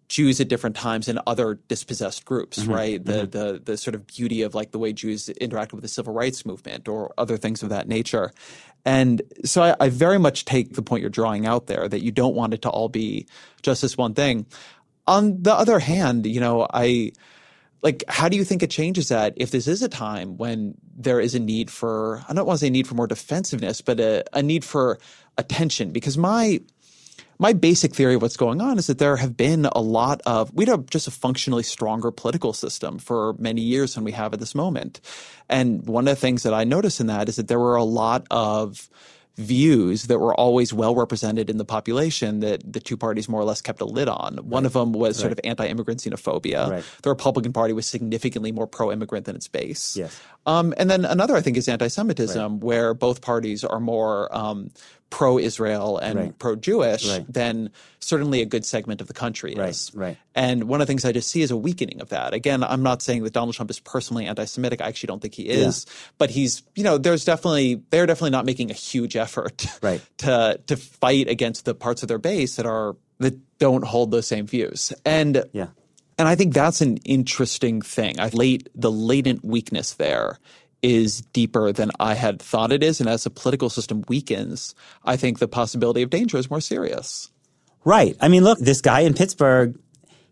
Jews at different times and other dispossessed groups, mm-hmm, right? The mm-hmm. the the sort of beauty of like the way Jews interacted with the civil rights movement or other things of that nature. And so I, I, very much take the point you're drawing out there that you don't want it to all be just this one thing. On the other hand, you know, I like how do you think it changes that if this is a time when there is a need for i don't want to say a need for more defensiveness but a, a need for attention because my my basic theory of what's going on is that there have been a lot of we have just a functionally stronger political system for many years than we have at this moment and one of the things that i noticed in that is that there were a lot of views that were always well represented in the population that the two parties more or less kept a lid on. One of them was right. sort of anti-immigrant xenophobia. Right. The Republican Party was significantly more pro-immigrant than its base. Yes. Um, and then another, I think, is anti-Semitism, where both parties are more um, pro-Israel and right. pro-Jewish right. than certainly a good segment of the country is. Right, right. And one of the things I just see is a weakening of that. Again, I'm not saying that Donald Trump is personally anti-Semitic. I actually don't think he is. Yeah. But he's, you know, there's definitely they're definitely not making a huge effort right. to to fight against the parts of their base that are that don't hold those same views. And yeah. And I think that's an interesting thing. I late the latent weakness there is deeper than I had thought it is. And as the political system weakens, I think the possibility of danger is more serious. Right. I mean, look, this guy in Pittsburgh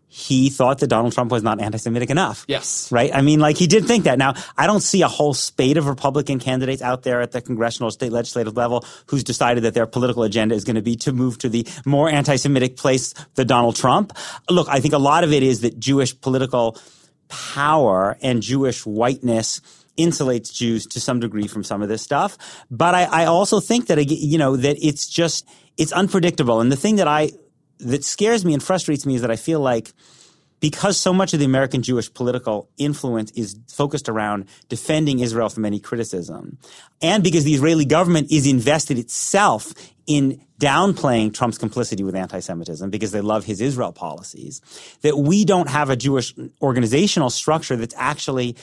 he thought that Donald Trump was not anti-Semitic enough. Yes. Right? I mean, like he did think that. Now, I don't see a whole spate of Republican candidates out there at the congressional state legislative level who's decided that their political agenda is going to be to move to the more anti-Semitic place than Donald Trump. Look, I think a lot of it is that Jewish political power and Jewish whiteness insulates Jews to some degree from some of this stuff. But I, I also think that, you know, that it's just, it's unpredictable. And the thing that I that scares me and frustrates me is that I feel like because so much of the American Jewish political influence is focused around defending Israel from any criticism, and because the Israeli government is invested itself in downplaying Trump's complicity with anti-Semitism because they love his Israel policies, that we don't have a Jewish organizational structure that's actually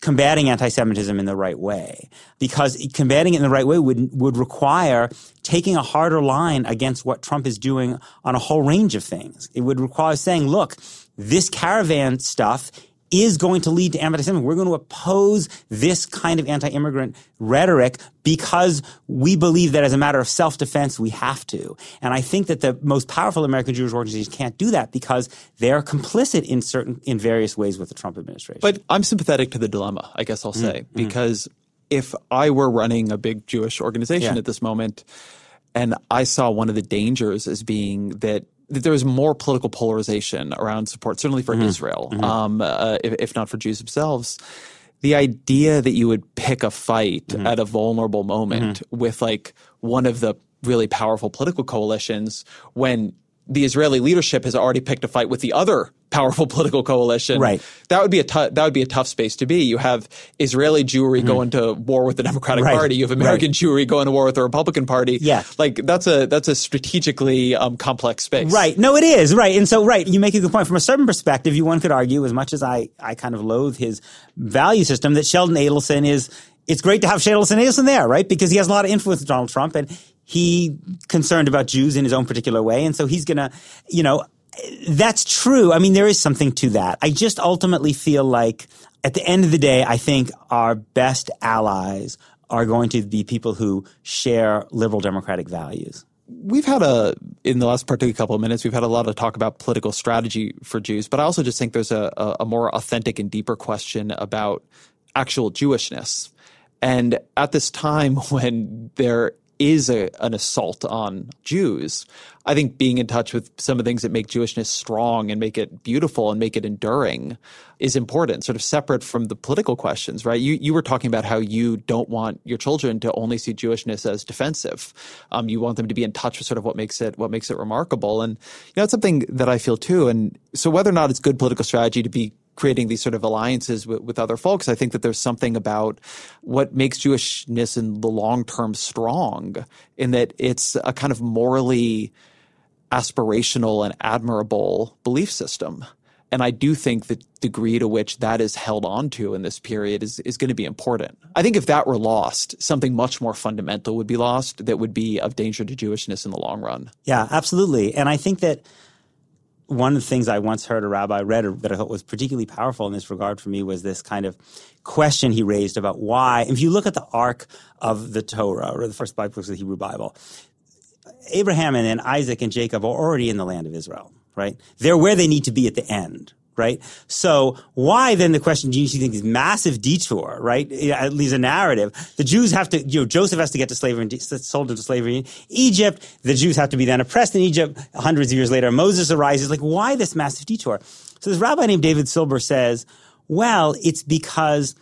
combating anti-Semitism in the right way. Because combating it in the right way would, would require taking a harder line against what Trump is doing on a whole range of things. It would require saying, look, this caravan stuff is going to lead to anti-Semitism. We're going to oppose this kind of anti-immigrant rhetoric because we believe that as a matter of self-defense, we have to. And I think that the most powerful American Jewish organizations can't do that because they're complicit in certain, in various ways with the Trump administration. But I'm sympathetic to the dilemma, I guess I'll say, mm-hmm. because if I were running a big Jewish organization yeah. at this moment, and I saw one of the dangers as being that that there was more political polarization around support, certainly for mm-hmm. Israel, mm-hmm. Um, uh, if, if, not for Jews themselves. The idea that you would pick a fight mm-hmm. at a vulnerable moment mm-hmm. with like one of the really powerful political coalitions when the Israeli leadership has already picked a fight with the other powerful political coalition. Right. That would be a t- that would be a tough space to be. You have Israeli Jewry mm-hmm. going to war with the Democratic right. Party. You have American right. Jewry going to war with the Republican Party. Yeah. Like that's a that's a strategically um, complex space. Right. No, it is right. And so right, you make a good point. From a certain perspective, you one could argue, as much as I I kind of loathe his value system, that Sheldon Adelson is. It's great to have Sheldon Adelson there, right? Because he has a lot of influence with Donald Trump, and he concerned about Jews in his own particular way. And so he's going to, you know, that's true. I mean, there is something to that. I just ultimately feel like at the end of the day, I think our best allies are going to be people who share liberal democratic values. We've had a, in the last particular couple of minutes, we've had a lot of talk about political strategy for Jews, but I also just think there's a, a more authentic and deeper question about actual Jewishness. And at this time when there is a, an assault on Jews. I think being in touch with some of the things that make Jewishness strong and make it beautiful and make it enduring is important, sort of separate from the political questions, right? You you were talking about how you don't want your children to only see Jewishness as defensive. Um, you want them to be in touch with sort of what makes it what makes it remarkable, and you know it's something that I feel too. And so whether or not it's good political strategy to be creating these sort of alliances with, with other folks. I think that there's something about what makes Jewishness in the long term strong in that it's a kind of morally aspirational and admirable belief system. And I do think the degree to which that is held onto in this period is, is going to be important. I think if that were lost, something much more fundamental would be lost that would be of danger to Jewishness in the long run. Yeah, absolutely. And I think that one of the things I once heard a rabbi read that I thought was particularly powerful in this regard for me was this kind of question he raised about why, if you look at the arc of the Torah or the first five books of the Hebrew Bible, Abraham and then Isaac and Jacob are already in the land of Israel, right? They're where they need to be at the end, right? So why then the question, do you think this massive detour, right? At least a narrative. The Jews have to, you know, Joseph has to get to slavery, and sold into slavery in Egypt. The Jews have to be then oppressed in Egypt. Hundreds of years later, Moses arises. Like, why this massive detour? So this rabbi named David Silber says, well, it's because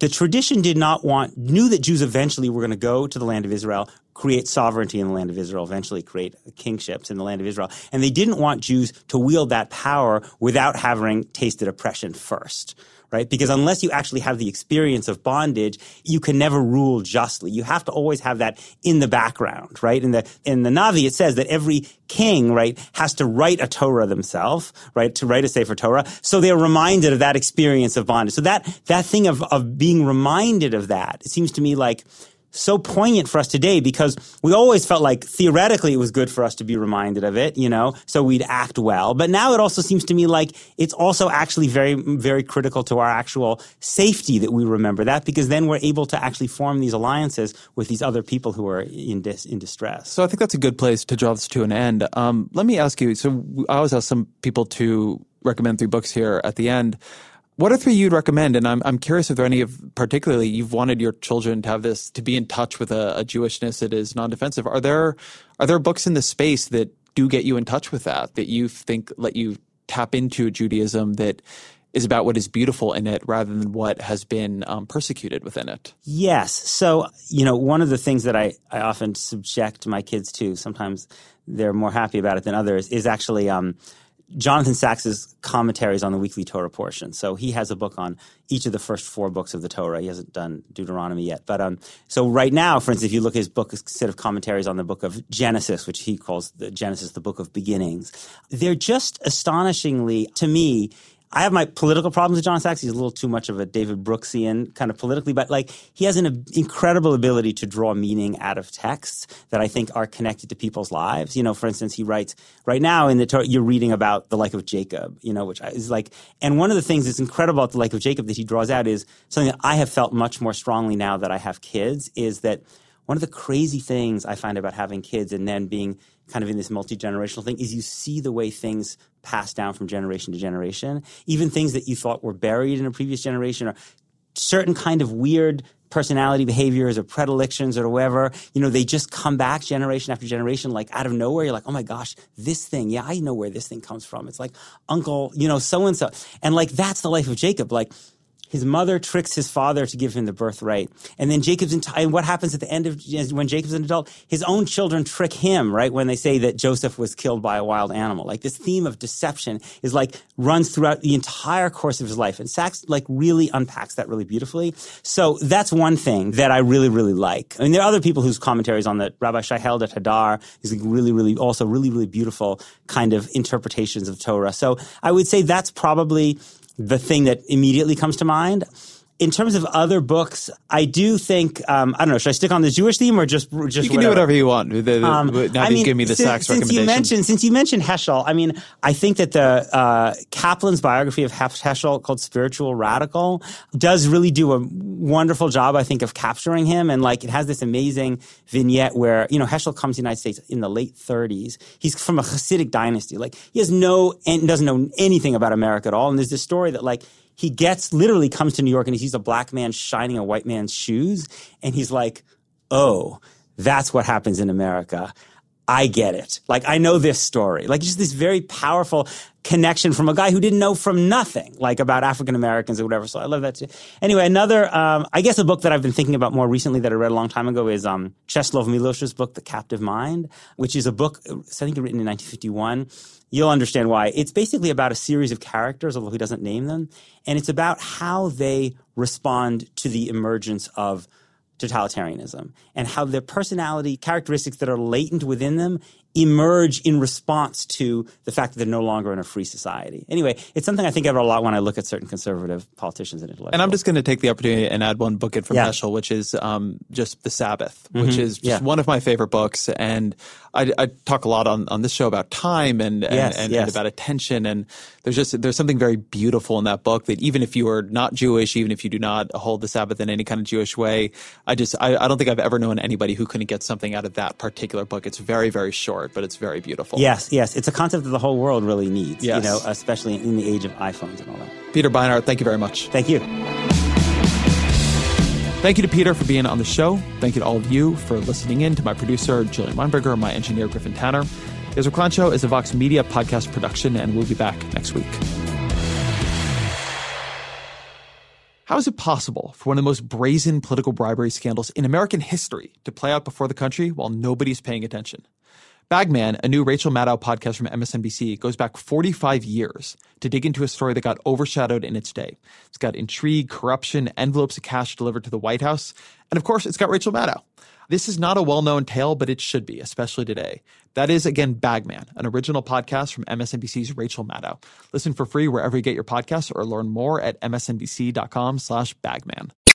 the tradition did not want, knew that Jews eventually were going to go to the land of Israel, create sovereignty in the land of Israel, eventually create kingships in the land of Israel. And they didn't want Jews to wield that power without having tasted oppression first right? Because unless you actually have the experience of bondage, you can never rule justly. You have to always have that in the background, right? In the in the Navi, it says that every king, right, has to write a Torah themselves, right, to write a Sefer Torah, so they're reminded of that experience of bondage. So that that thing of of being reminded of that, it seems to me like so poignant for us today because we always felt like theoretically it was good for us to be reminded of it, you know, so we'd act well. But now it also seems to me like it's also actually very, very critical to our actual safety that we remember that because then we're able to actually form these alliances with these other people who are in, dis- in distress. So I think that's a good place to draw this to an end. Um, let me ask you. So I always ask some people to recommend three books here at the end. What are three you'd recommend? And I'm I'm curious if there are any of particularly you've wanted your children to have this to be in touch with a, a Jewishness that is non-defensive. Are there are there books in the space that do get you in touch with that that you think let you tap into Judaism that is about what is beautiful in it rather than what has been um, persecuted within it. Yes. So, you know, one of the things that I, I often subject my kids to, sometimes they're more happy about it than others, is actually um, Jonathan Sacks's commentaries on the weekly Torah portion. So he has a book on each of the first four books of the Torah. He hasn't done Deuteronomy yet, but um, so right now, for instance, if you look at his book, a set of commentaries on the book of Genesis, which he calls the Genesis, the book of beginnings, they're just astonishingly to me I have my political problems with John Sacks. He's a little too much of a David Brooksian kind of politically, but like he has an incredible ability to draw meaning out of texts that I think are connected to people's lives. You know, for instance, he writes right now in the you're reading about the life of Jacob. You know, which is like, and one of the things that's incredible about the life of Jacob that he draws out is something that I have felt much more strongly now that I have kids is that one of the crazy things I find about having kids and then being kind of in this multi generational thing is you see the way things pass down from generation to generation. Even things that you thought were buried in a previous generation or certain kind of weird personality behaviors or predilections or whatever, you know, they just come back generation after generation, like out of nowhere. You're like, oh my gosh, this thing, yeah, I know where this thing comes from. It's like uncle, you know, so and so. And like, that's the life of Jacob. Like, his mother tricks his father to give him the birthright. And then Jacob's entire, and what happens at the end of, when Jacob's an adult, his own children trick him, right? When they say that Joseph was killed by a wild animal. Like this theme of deception is like, runs throughout the entire course of his life. And Sacks like really unpacks that really beautifully. So that's one thing that I really, really like. I mean, there are other people whose commentaries on that. Rabbi Shai Helder Hadar is like really, really, also really, really beautiful kind of interpretations of Torah. So I would say that's probably the thing that immediately comes to mind in terms of other books, I do think um, I don't know. Should I stick on the Jewish theme or just just you can whatever? do whatever you want. um, now I mean, give me the since, since recommendation. You mentioned, since you mentioned Heschel, I mean, I think that the uh, Kaplan's biography of Heschel called "Spiritual Radical" does really do a wonderful job. I think of capturing him, and like it has this amazing vignette where you know Heschel comes to the United States in the late 30s. He's from a Hasidic dynasty. Like he has no and doesn't know anything about America at all. And there's this story that like he gets literally comes to New York and he sees a black man shining a white man's shoes, and he's like, "Oh, that's what happens in America." I get it. Like I know this story. Like just this very powerful connection from a guy who didn't know from nothing, like about African Americans or whatever. So I love that too. Anyway, another, um, I guess a book that I've been thinking about more recently that I read a long time ago is um, Czeslaw Milosz's book, The Captive Mind, which is a book I think written in 1951. You'll understand why. It's basically about a series of characters, although he doesn't name them, and it's about how they respond to the emergence of totalitarianism and how their personality characteristics that are latent within them emerge in response to the fact that they're no longer in a free society. Anyway, it's something I think about a lot when I look at certain conservative politicians and intellectuals. And I'm just going to take the opportunity and add one book in from Yeah. Heschel, which is um, just The Sabbath, which is just Yeah. one of my favorite books. And I, I talk a lot on, on this show about time and and, Yes, and, yes. and about attention. And there's just there's something very beautiful in that book that even if you are not Jewish, even if you do not hold the Sabbath in any kind of Jewish way, I just I, I don't think I've ever known anybody who couldn't get something out of that particular book. It's very very short, but it's very beautiful. Yes, yes. It's a concept that the whole world really needs, Yes. you know, especially in the age of iPhones and all that. Peter Beinart, thank you very much. Thank you. Thank you to Peter for being on the show. Thank you to all of you for listening in, to my producer, Jillian Weinberger, my engineer, Griffin Tanner. The Ezra Klein Show is a Vox Media podcast production, and we'll be back next week. How is it possible for one of the most brazen political bribery scandals in American history to play out before the country while nobody's paying attention? Bagman, a new Rachel Maddow podcast from MSNBC, goes back 45 years to dig into a story that got overshadowed in its day. It's got intrigue, corruption, envelopes of cash delivered to the White House, and of course, it's got Rachel Maddow. This is not a well known tale, but it should be, especially today. That is, again, Bagman, an original podcast from MSNBC's Rachel Maddow. Listen for free wherever you get your podcasts or learn more at msnbc.com slash bagman.